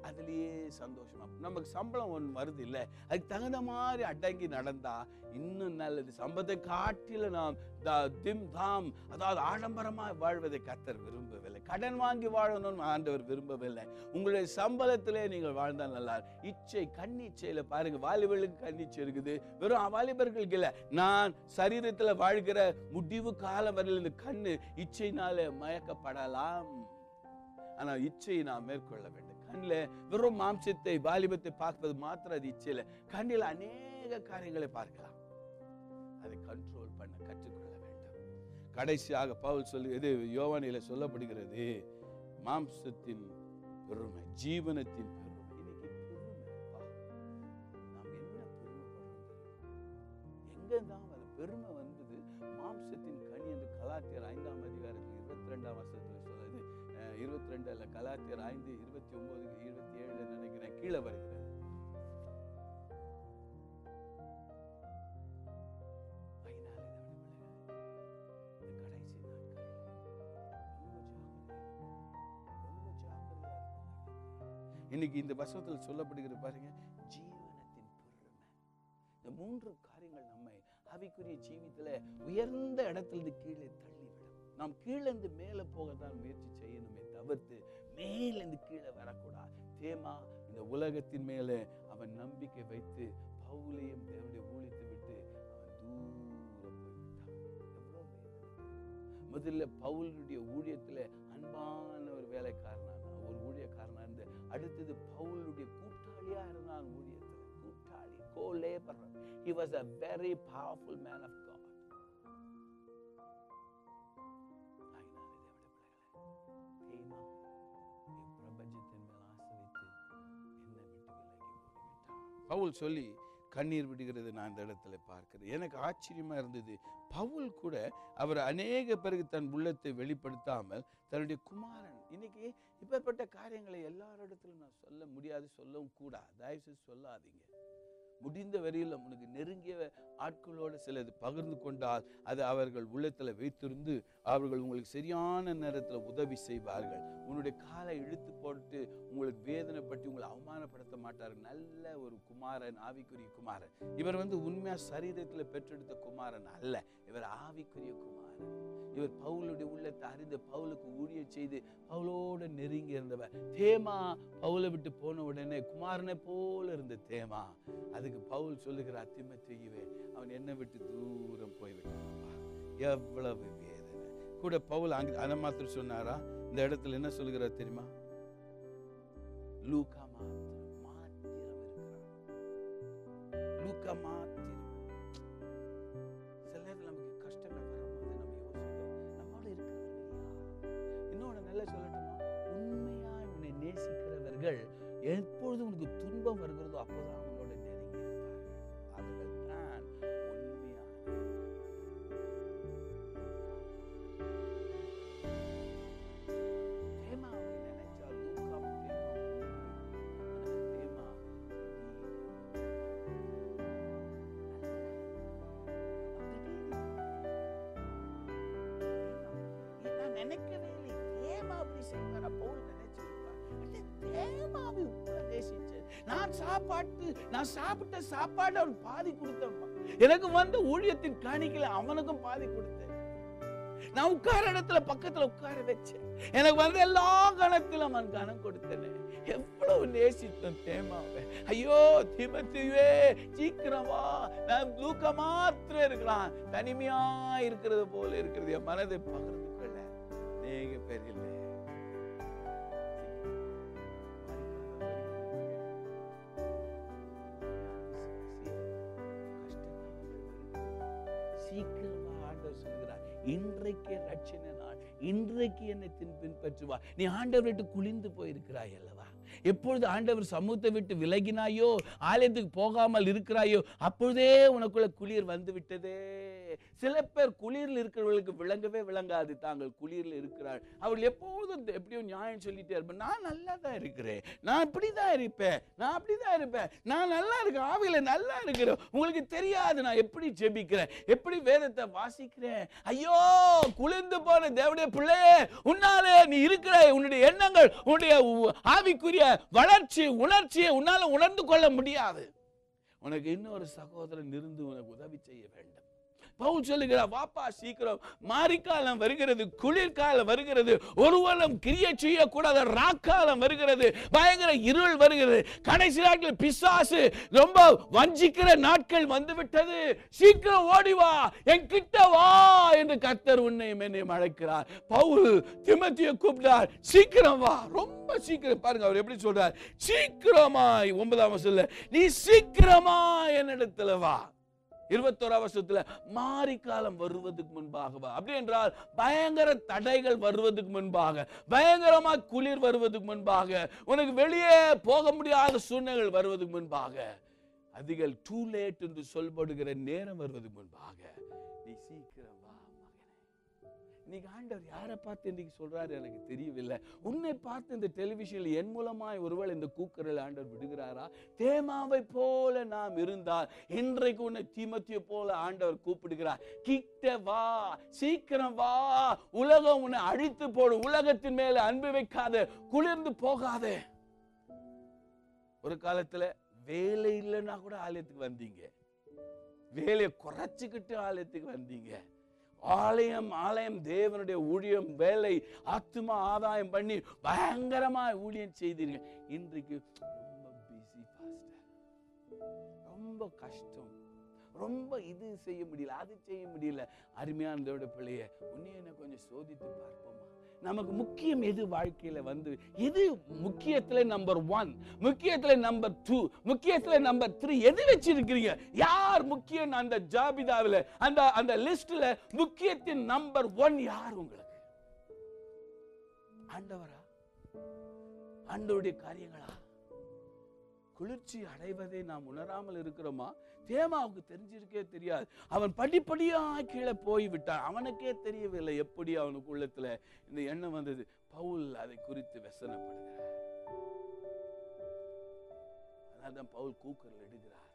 அதுலயே சந்தோஷமா. நமக்கு சம்பளம் ஒன்று வருது இல்லை அதுக்கு தகுந்த மாதிரி அடங்கி நடந்தா இன்னும் நல்லது. சம்பளத்தை காட்டில நாம் த- திம் தாம் அதாவது ஆடம்பரமா வாழ்வதை கத்தர் விரும்பவில்லை. கடன் வாங்கி வாழணும்னு ஆண்டவர் விரும்பவில்லை. உங்களுடைய சம்பளத்திலே நீங்கள் வாழ்ந்தால் நல்லா இச்சை கண்ணிச்சையில பாருங்க. வாலிபர்களுக்கு கண்ணிச்சை இருக்குது வெறும் வாலிபர்களுக்கு இல்லை. நான் சரீரத்தில் வாழ்கிற முடிவு காலம் வரையில் இந்த கண்ணு இச்சையினால மயக்கப்படலாம். ஆனால் இச்சையை நாம் மேற்கொள்ள வேண்டும். கண்ணில் வெறும் மாம்சத்தை வாலிபத்தை பார்ப்பது மாத்திரம் அது இச்சையில். கண்ணில் அநேக காரியங்களை பார்க்கலாம். அது கண்ட்ரோல் கடைசியாக பவுல் சொல்லு இது யோவானியில் சொல்லப்படுகிறது மாம்சத்தின் பெருமை ஜீவனத்தின் பெருமை. இன்னைக்கு அது பெருமை வந்தது? மாம்சத்தின் கனி என்று கலாத்தியர் ஐந்தாம் அதிகாரத்தில் இருபத்தி ரெண்டாம் வருஷத்தில் சொல்லுது. இருபத்தி ரெண்டு அல்ல கலாத்தியர் ஐந்து இருபத்தி ஒன்பது இருபத்தி ஏழு நினைக்கிறேன். கீழே வருகிறது. இன்னைக்கு இந்த வசனத்தில் சொல்லப்படுகிற பாருங்க ஜீவனத்தின் பெருமை. இந்த மூன்று காரியங்கள் நம்மை ஆவிக்குரிய ஜீவித்துல உயர்ந்த இடத்திலிருந்து கீழே தள்ளிவிடும். நாம் கீழிருந்து மேலே போக தான் முயற்சி செய்யணுமே தவிர்த்து மேலிருந்து கீழே வரக்கூடாது. தேமா இந்த உலகத்தின் மேலே அவன் நம்பிக்கை வைத்து பவுலையும் தேவனுடைய ஊழித்து விட்டு அவன் தூரம் போய்விட்டான். முதல்ல பவுலுடைய ஊழியத்துல அன்பான ஒரு வேலைக்காரனாக அடுத்தது பவுலுடைய கூட்டாளியா இருந்தான் ஊழியத்துல. கூட்டாளி co labour he was a very powerful man of god. ஆகினாலே மேல் ஆசை என்னை விட்டு விலகி ஓடிவிட்டான் பவுல் சொல்லி கண்ணீர் விடுகிறது நான் இந்த இடத்துல பார்க்கிறேன். எனக்கு ஆச்சரியமா இருந்தது. பவுல் கூட அவர் அநேக பிறகு தன் உள்ளத்தை வெளிப்படுத்தாமல் தன்னுடைய குமாரன் இன்னைக்கு இப்பேற்பட்ட காரியங்களை எல்லாரிடத்திலும் நான் சொல்ல முடியாது சொல்லவும் கூடாது. தயவுசெய்து சொல்லாதீங்க. முடிந்த வரையில் உனக்கு நெருங்கிய ஆட்களோடு சிலது பகிர்ந்து கொண்டால் அது அவர்கள் உள்ளத்தில் வைத்திருந்து அவர்கள் உங்களுக்கு சரியான நேரத்தில் உதவி செய்வார்கள். உன்னுடைய காலை இழுத்து போட்டு உங்களுக்கு வேதனைப்பட்டு உங்களை அவமானப்படுத்த மாட்டார்கள் நல்ல ஒரு குமாரன் ஆவிக்குரிய குமாரன். இவர் வந்து உண்மையா சரீரத்தில் பெற்றெடுத்த குமாரன் அல்ல. இவர் ஆவிக்குரிய குமாரன். இவர் பவுலுடைய உள்ளத்தை அறிந்து பவுலுக்கு ஊழிய செய்து பவுலோட நெருங்கி இருந்தவர். தேமா பவுலை விட்டு போன உடனே குமாரனை போல இருந்த தேமா. அதுக்கு பவுல் சொல்லுகிறார் திமத்தேயுவே அவன் என்னை விட்டு தூரம் போய்விட்டான். எவ்வளவு கூட பவுல் அங்க அதை மாத்திரம் சொன்னாரா? இந்த இடத்துல என்ன சொல்கிறார் தெரியுமா? லூகா மாத்திரம் மாத்திரம் இருக்கிறார். லூகா மாத்திரம் சில நேரத்தில் நமக்கு கஷ்டங்கள் வரும்போது நம்ம யோசிக்கிறோம் நம்மளோட இருக்கிறவர்கள் யார் இன்னொன்று நல்லா சொல்லட்டுமா? உண்மையாய் உன்னை நேசிக்கிறவர்கள் எப்பொழுது உனக்கு துன்பம் வருகிறதோ அப்போதான் அவங்களோட சாப்பாட்டு நான் சாப்பிட்ட சாப்பாடு அவன் பாதி கொடுத்தேன்ப்பா. எனக்கு வந்த ஊழியத்தின் காணிக்கல அவனுக்கும் பாதி கொடுத்தேன். நான் உட்கார இடத்துல பக்கத்துல உட்கார வச்சேன். எனக்கு வந்து எல்லா கணத்திலும் அவன் கணம் கொடுத்தேன். எவ்வளவு நேசித்தேன் தேமாவை. ஐயோ திமத்தியே சீக்கிரமா நான் தூக்க மாத்திரம் இருக்கிறான் தனிமையா இருக்கிறது போல இருக்கிறது. என் மனதை பகிர்ந்து கொள்ள. நீங்க பேர் இன்றைக்கே இன்றைக்கு என்னை தின் பின்பற்றுவா நீ ஆண்டவர் விட்டு குளிந்து போயிருக்கிறாய் அல்லவா? எப்பொழுது ஆண்டவர் சமூகத்தை விட்டு விலகினாயோ ஆலயத்துக்கு போகாமல் இருக்கிறாயோ அப்பொழுதே உனக்குள்ள குளிர் வந்து விட்டதே. சில பேர் குளிரில் இருக்கிறவர்களுக்கு விளங்கவே விளங்காது. தாங்கள் குளிரில் இருக்கிறார். அவர்கள் எப்போதும் எப்படியும் நியாயம் சொல்லிட்டே இருப்பேன். நான் நல்லா தான் இருக்கிறேன். நான் இப்படி தான் இருப்பேன். நான் அப்படி தான் இருப்பேன். நான் நல்லா இருக்கேன். ஆவியில நல்லா இருக்கிறேன். உங்களுக்கு தெரியாது நான் எப்படி ஜெபிக்கிறேன். எப்படி வேதத்தை வாசிக்கிறேன். ஐயோ குளிர்ந்து போன தேவடைய பிள்ளையே உன்னாலே நீ இருக்கிற உன்னுடைய எண்ணங்கள் உன்னுடைய ஆவிக்குரிய வளர்ச்சி உணர்ச்சியை உன்னால உணர்ந்து கொள்ள முடியாது. உனக்கு இன்னொரு சகோதரன் இருந்து உனக்கு உதவி செய்ய வேண்டும். பவுல் சொல்லுகிறார் வாப்பா சீக்கிரம். மாரிக்காலம் வருகிறது குளிர்காலம் வருகிறது ஒருவனும் கிரிய செய்யக்கூடாத ராக்காலம் வருகிறது பயங்கர இருள் வருகிறது. கடைசி நாட்கள் பிசாசு ரொம்ப வஞ்சிக்கிற நாட்கள் வந்து விட்டது சீக்கிரம் ஓடி வா என் கிட்ட வா என்று கர்த்தர் உன்னையும் என்னையும் அழைக்கிறார். பவுல் திமத்திய கூப்பிட்டார் சீக்கிரம் வா ரொம்ப சீக்கிரம். பாருங்க அவர் எப்படி சொல்றார் சீக்கிரமாய் ஒன்பதாம் வருஷத்துல நீ சீக்கிரமா என்னிடத்துல வா. இருபத்தோராம் வருஷத்துல மாரிக்காலம் வருவதற்கு முன்பாகவா? அப்படி என்றால் பயங்கர தடைகள் வருவதற்கு முன்பாக பயங்கரமா குளிர் வருவதற்கு முன்பாக உனக்கு வெளியே போக முடியாத சூழ்நிலைகள் வருவதற்கு முன்பாக அதிகள் டூ லேட் என்று சொல்படுகிற நேரம் வருவதற்கு முன்பாக நீ இன்னைக்கு ஆண்டவர் யாரை பார்த்து இன்னைக்கு சொல்றாரு எனக்கு தெரியவில்லை. உன்னை பார்த்து இந்த டெலிவிஷனில் என் மூலமாய் ஒருவேளை இந்த கூக்குரல் ஆண்டவர் விடுகிறாரா? தேமாவை போல நாம் இருந்தால் இன்றைக்கு உன்னை தீமத்திய போல ஆண்டவர் கூப்பிடுகிறார். கிட்ட வா சீக்கிரம் வா உலகம் உன்னை அழித்து போடும். உலகத்தின் மேல அன்பு வைக்காத குளிர்ந்து போகாதே. ஒரு காலத்துல வேலை இல்லைன்னா கூட ஆலயத்துக்கு வந்தீங்க. வேலையை குறைச்சிக்கிட்டு ஆலயத்துக்கு வந்தீங்க. ஆலயம் ஆலயம் தேவனுடைய ஊழியம் வேலை ஆத்மா ஆதாயம் பண்ணி பயங்கரமாக ஊழியம் செய்தீர்கள். இன்றைக்கு ரொம்ப பிஸி பாஸ்டர் ரொம்ப கஷ்டம். ரொம்ப இது செய்ய முடியல அது செய்ய முடியல. அருமையானதோட பிள்ளைய உன்னை என்ன கொஞ்சம் சோதித்து பார்ப்போமா? நமக்கு முக்கியம் எது வாழ்க்கையில வந்து எது முக்கியத்துல நம்பர் ஒன் முக்கியத்துல நம்பர் டூ முக்கியத்துல நம்பர் த்ரீ எது வச்சிருக்கிறீங்க? யார் முக்கியம் அந்த ஜாபிதாவில் அந்த அந்த லிஸ்ட்ல முக்கியத்தின் நம்பர் ஒன் யார் உங்களுக்கு? ஆண்டவரா? ஆண்டவருடைய காரியங்களா? குளிர்ச்சி அடைவதை நாம் உணராமல் இருக்கிறோமா? தேமாவுக்கு தெரிஞ்சிருக்கே தெரியாது. அவன் படிப்படியாக கீழே போய்விட்டான். அவனுக்கே தெரியவில்லை எப்படி அவனுக்கு உள்ளத்துல இந்த எண்ணம் வந்தது. பவுல் அதை குறித்து வெசனப்படுகிறார். அதனால்தான் பவுல் கூக்குரல் இடுகிறார்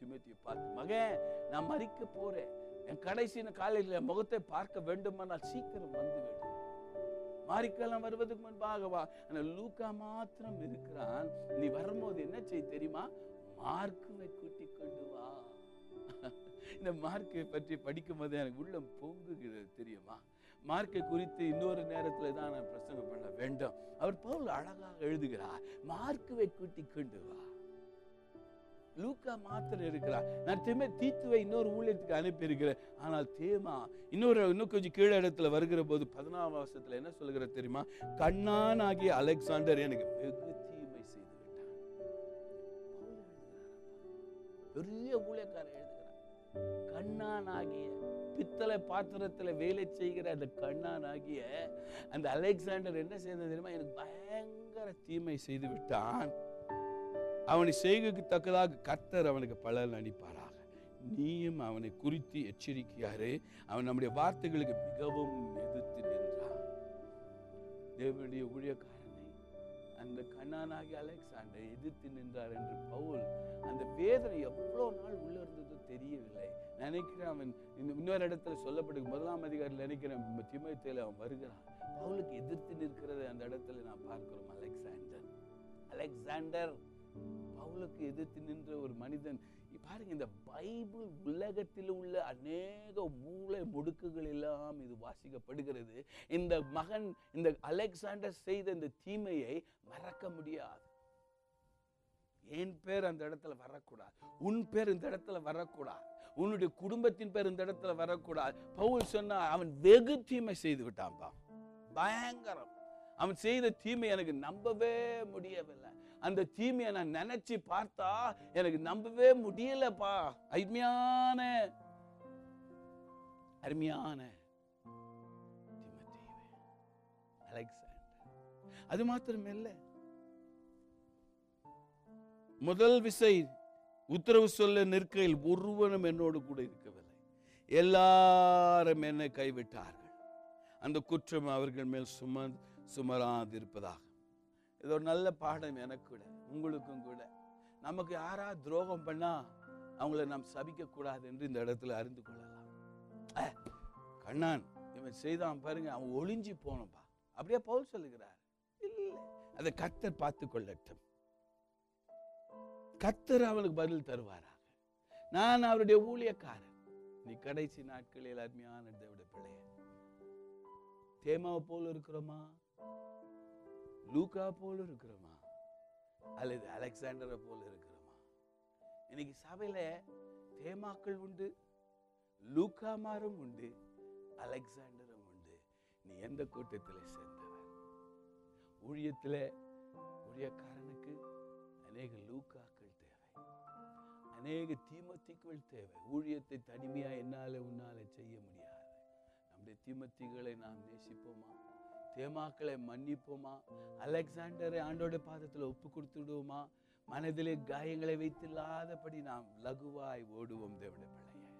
திமுத்தியை பார்த்து மகன் நான் மறிக்க போறேன். என் கடைசி காலையில் முகத்தை பார்க்க வேண்டுமானால் சீக்கிரம் வந்து வேண்டும் மாரிக்கெல்லாம் வருவதற்கு முன்பாக வா. லூக்கா மாத்திரம் இருக்கிறான். நீ வரும்போது என்ன செய்ய தெரியுமா? மார்க்குவை கூட்டிக் கொண்டு வா. இந்த மார்க்கை பற்றி படிக்கும் போது எனக்கு உள்ளம் பொங்குகிறது தெரியுமா? மார்க்கை குறித்து இன்னொரு நேரத்தில் தான் நான் பிரசங்கம் பண்ண வேண்டும். அவர் பவுல் அழகாக எழுதுகிறார் மார்க்குவை கூட்டிக் கொண்டு வா. லூக்கா மாத்திரம் இருக்கிறார். நான் திரும்ப தீத்துவை இன்னொரு ஊழியத்துக்கு அனுப்பியிருக்கிறேன். ஆனால் தேமா இன்னொரு இன்னும் கொஞ்சம் கீழே இடத்துல வருகிற போது பதினாறாம் வருஷத்துல என்ன சொல்லுகிற தெரியுமா? கண்ணானாகிய அலெக்சாண்டர் எனக்கு வெகு தீமை செய்து விட்டான் பெரிய ஊழியக்காரர் எழுதுகிறான் கண்ணானாகிய பித்தளை பாத்திரத்துல வேலை செய்கிற அந்த கண்ணானாகிய அந்த அலெக்சாண்டர் என்ன செய்தது தெரியுமா? எனக்கு பயங்கர தீமை செய்து விட்டான். அவனை செய்கைக்கு தக்கதாக கர்த்தர் அவனுக்கு பலன் அளிப்பாராக. நீயும் அவனை குறித்து எச்சரிக்கையாரு. அவன் நம்முடைய வார்த்தைகளுக்கு மிகவும் எதிர்த்து நின்றான். தேவனுடைய ஊழியக்காரனை அந்த கண்ணானாகி அலெக்சாண்டரை எதிர்த்து நின்றார் என்று பவுல் அந்த வேதனை எவ்வளோ நாள் உள்ள இருந்ததோ தெரியவில்லை. நினைக்கிறேன் அவன் இந்த இன்னொரு இடத்துல சொல்லப்படுது முதலாம் அதிகாரியில் நினைக்கிறேன் திமயத்தில் அவன் வருகிறான். பவுலுக்கு எதிர்த்து நிற்கிறதை அந்த இடத்துல நான் பார்க்கிறோம். அலெக்சாண்டர். அலெக்சாண்டர். பவுலுக்கு எதிர்த்து நின்ற ஒரு மனிதன் பாருங்க இந்த பைபிள் உலகத்தில் உள்ள அநேக மூளை முடுக்குகள் எல்லாம் இது வாசிக்கப்படுகிறது. இந்த மகன் இந்த அலெக்சாண்டர் செய்த இந்த தீமையை மறக்க முடியாது. என் பேர் அந்த இடத்துல வரக்கூடாது. உன் பேர் இந்த இடத்துல வரக்கூடாது. உன்னுடைய குடும்பத்தின் பேர் இந்த இடத்துல வரக்கூடாது. பவுல் சொன்னா அவன் வெகு தீமை செய்து விட்டான்பா பயங்கரம். அவன் செய்த தீமை எனக்கு நம்பவே முடியவில்லை. அந்த தீமையை நான் நினைச்சு பார்த்தா எனக்கு நம்பவே முடியலப்பா. அருமையான அருமையான அது மாத்திரம் இல்லை முதல் விசை உத்தரவு சொல்ல நிற்கையில் ஒருவனும் என்னோடு கூட இருக்கவில்லை. எல்லாரும் என்னை கைவிட்டார்கள். அந்த குற்றம் அவர்கள் மேல் சும சுமராதிருப்பதாக இது ஒரு நல்ல பாடம் எனக்கு கூட உங்களுக்கும் கூட. நமக்கு யாரா துரோகம் பண்ணா அவங்கள நாம் சபிக்க கூடாது என்று இந்த இடத்துல அறிந்து கொள்ளலாம். கண்ணான் இவன் செய்தான் பாருங்க அவன் ஒளிஞ்சு போனப்பா அப்படியே பவுல் சொல்லுகிறார். இல்லை அதை கத்தர் பார்த்து கொள்ளட்டும். கத்தர் அவனுக்கு பதில் தருவாராக. நான் அவருடைய ஊழியக்காரன். நீ கடைசி நாட்களில் அருமையான தேவட பிள்ளைய. தேமாவை போல இருக்கிறோமா? லூக்கா போல இருக்கிறோமா? அல்லது அலெக்சாண்டரை போல இருக்கிறோமா? இன்னைக்கு சபையில தேமாக்கள் உண்டு லூக்காமாரும் உண்டு அலெக்சாண்டரும் உண்டு. நீ எந்த கூட்டத்தில் சேர்ந்தவர்? ஊழியத்தில் ஊழியக்காரனுக்கு அநேக லூக்காக்கள் தேவை. அநேக தீமத்திக்கள் தேவை. ஊழியத்தை தனிமையா என்னால் உன்னால செய்ய முடியாது. நம்முடைய தீமத்திகளை நாம் நேசிப்போமா? தேமாக்களை மன்னிப்போமா? அலெக்சாண்டரை ஆண்டோட பாதத்தில் ஒப்பு கொடுத்துடுவோமா? மனதிலே காயங்களை வைத்தில்லாதபடி நாம் லகுவாய் ஓடுவோம் தேவனுடைய பிள்ளைய.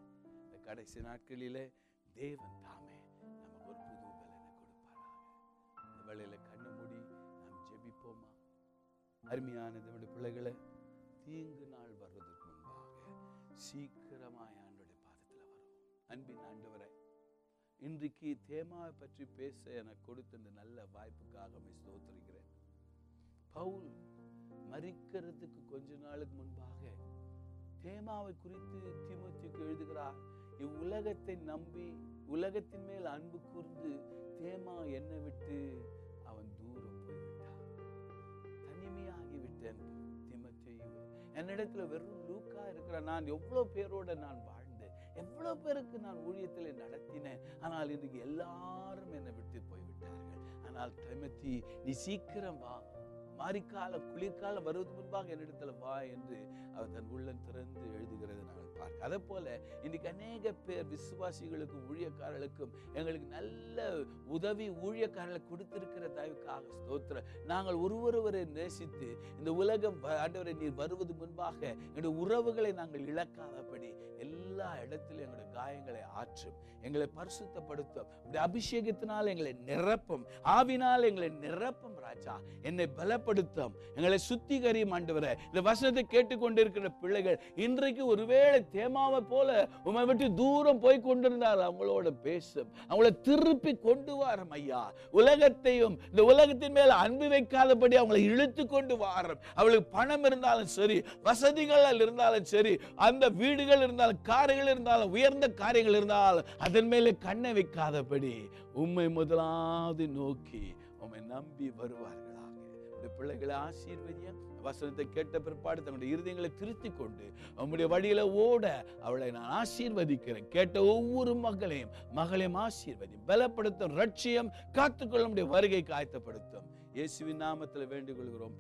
இந்த கடைசி நாட்களிலே தேவன் தாமே நமக்கு ஒரு புது பலனை கொடுப்பாராக. இந்த வேளையில கண்ணு மூடி நாம் ஜெபிப்போமா? அருமையான தேவனுடைய பிள்ளைகளை தீங்கு நாள் வர்றதுக்கு முன்பாக சீக்கிரமாய் ஆண்டோடைய பாதத்தில் வருவோம். அன்பின் ஆண்டவரை இன்றைக்கு தேமாவை பற்றி பேச எனக்கு கொடுத்த இந்த நல்ல வாய்ப்புக்காக ஸ்தோத்திருக்கிறேன். பவுல் மறிக்கிறதுக்கு கொஞ்ச நாளுக்கு முன்பாக தேமாவை குறித்து திமுத்திக்கு எழுதுகிறார். இவ்வுலகத்தை நம்பி உலகத்தின் மேல் அன்பு கூர்ந்து தேமா என்னை விட்டு அவன் தூரம் போய்விட்டான். தனிமையாகி விட்டேன் திமத்தையும் என்னிடத்துல வெறும் லூக்கா இருக்கிற நான் எவ்வளவு பேரோட நான் எவ்வளவு பேருக்கு நான் ஊழியத்தில் நடத்தினேன். ஆனால் இன்றைக்கு எல்லாரும் என்னை விட்டு போய்விட்டார்கள். ஆனால் திமத்தி நீ சீக்கிரம் வா. மாரிக்கால குளிர்காலம் வருவது முன்பாக என்னிடத்துல வா என்று அவர் தன் உள்ளம் திறந்து எழுதுகிறது நாங்கள் பார்க்க. அதே போல இன்னைக்கு அநேக பேர் விசுவாசிகளுக்கும் ஊழியக்காரர்களுக்கும் எங்களுக்கு நல்ல உதவி ஊழியக்காரர்களை கொடுத்திருக்கிற தயவுக்காக ஸ்தோத்திரம். நாங்கள் ஒருவொருவரை நேசித்து இந்த உலகம் ஆண்டவரை நீர் வருவது முன்பாக எங்களுடைய உறவுகளை நாங்கள் இழக்காதபடி எல்லா எல்லா இடத்திலும் எங்களுடைய காயங்களை ஆற்றும் எங்களை பரிசுத்தப்படுத்தும். அபிஷேகத்தினால் எங்களை நிரப்பும். ஆவினால் எங்களை நிரப்பும் ராஜா. என்னை பலப்படுத்தும். எங்களை சுத்திகரியும் ஆண்டவரே. இந்த வசனத்தை கேட்டுக்கொண்டிருக்கிற பிள்ளைகள் இன்றைக்கு ஒருவேளை தேமாவை போல உமை விட்டு தூரம் போய் கொண்டிருந்தால் அவங்களோட பேசும். அவங்கள திருப்பி கொண்டு வாரம் ஐயா. உலகத்தையும் இந்த உலகத்தின் மேல அன்பு வைக்காதபடி அவங்களை இழுத்து கொண்டு வாரம். அவளுக்கு பணம் இருந்தாலும் சரி வசதிகள் இருந்தாலும் சரி அந்த வீடுகள் இருந்தாலும் கார் காரியங்கள் இருந்தாலும் உயர்ந்த காரியங்கள் இருந்தாலும் அதன் மேலே கண்ணை வைக்காதபடி உம்மை முதலாவது நோக்கி உம்மை நம்பி வருவார்களாக. பிள்ளைகளை ஆசீர்வதியா வசனத்தை கேட்ட பிற்பாடு தங்களுடைய இருதயங்களை திருத்தி கொண்டு உம்முடைய வழியில ஓட அவளை நான் ஆசீர்வதிக்கிறேன். கேட்ட ஒவ்வொரு மகளையும் மகளையும் ஆசீர்வதி பலப்படுத்தும் ரட்சியம் காத்துக்கொள்ள முடிய வருகை காய்த்தப்படுத்தும். இயேசுவின் நாமத்தில் வேண்டிக் கொள்கிறோம்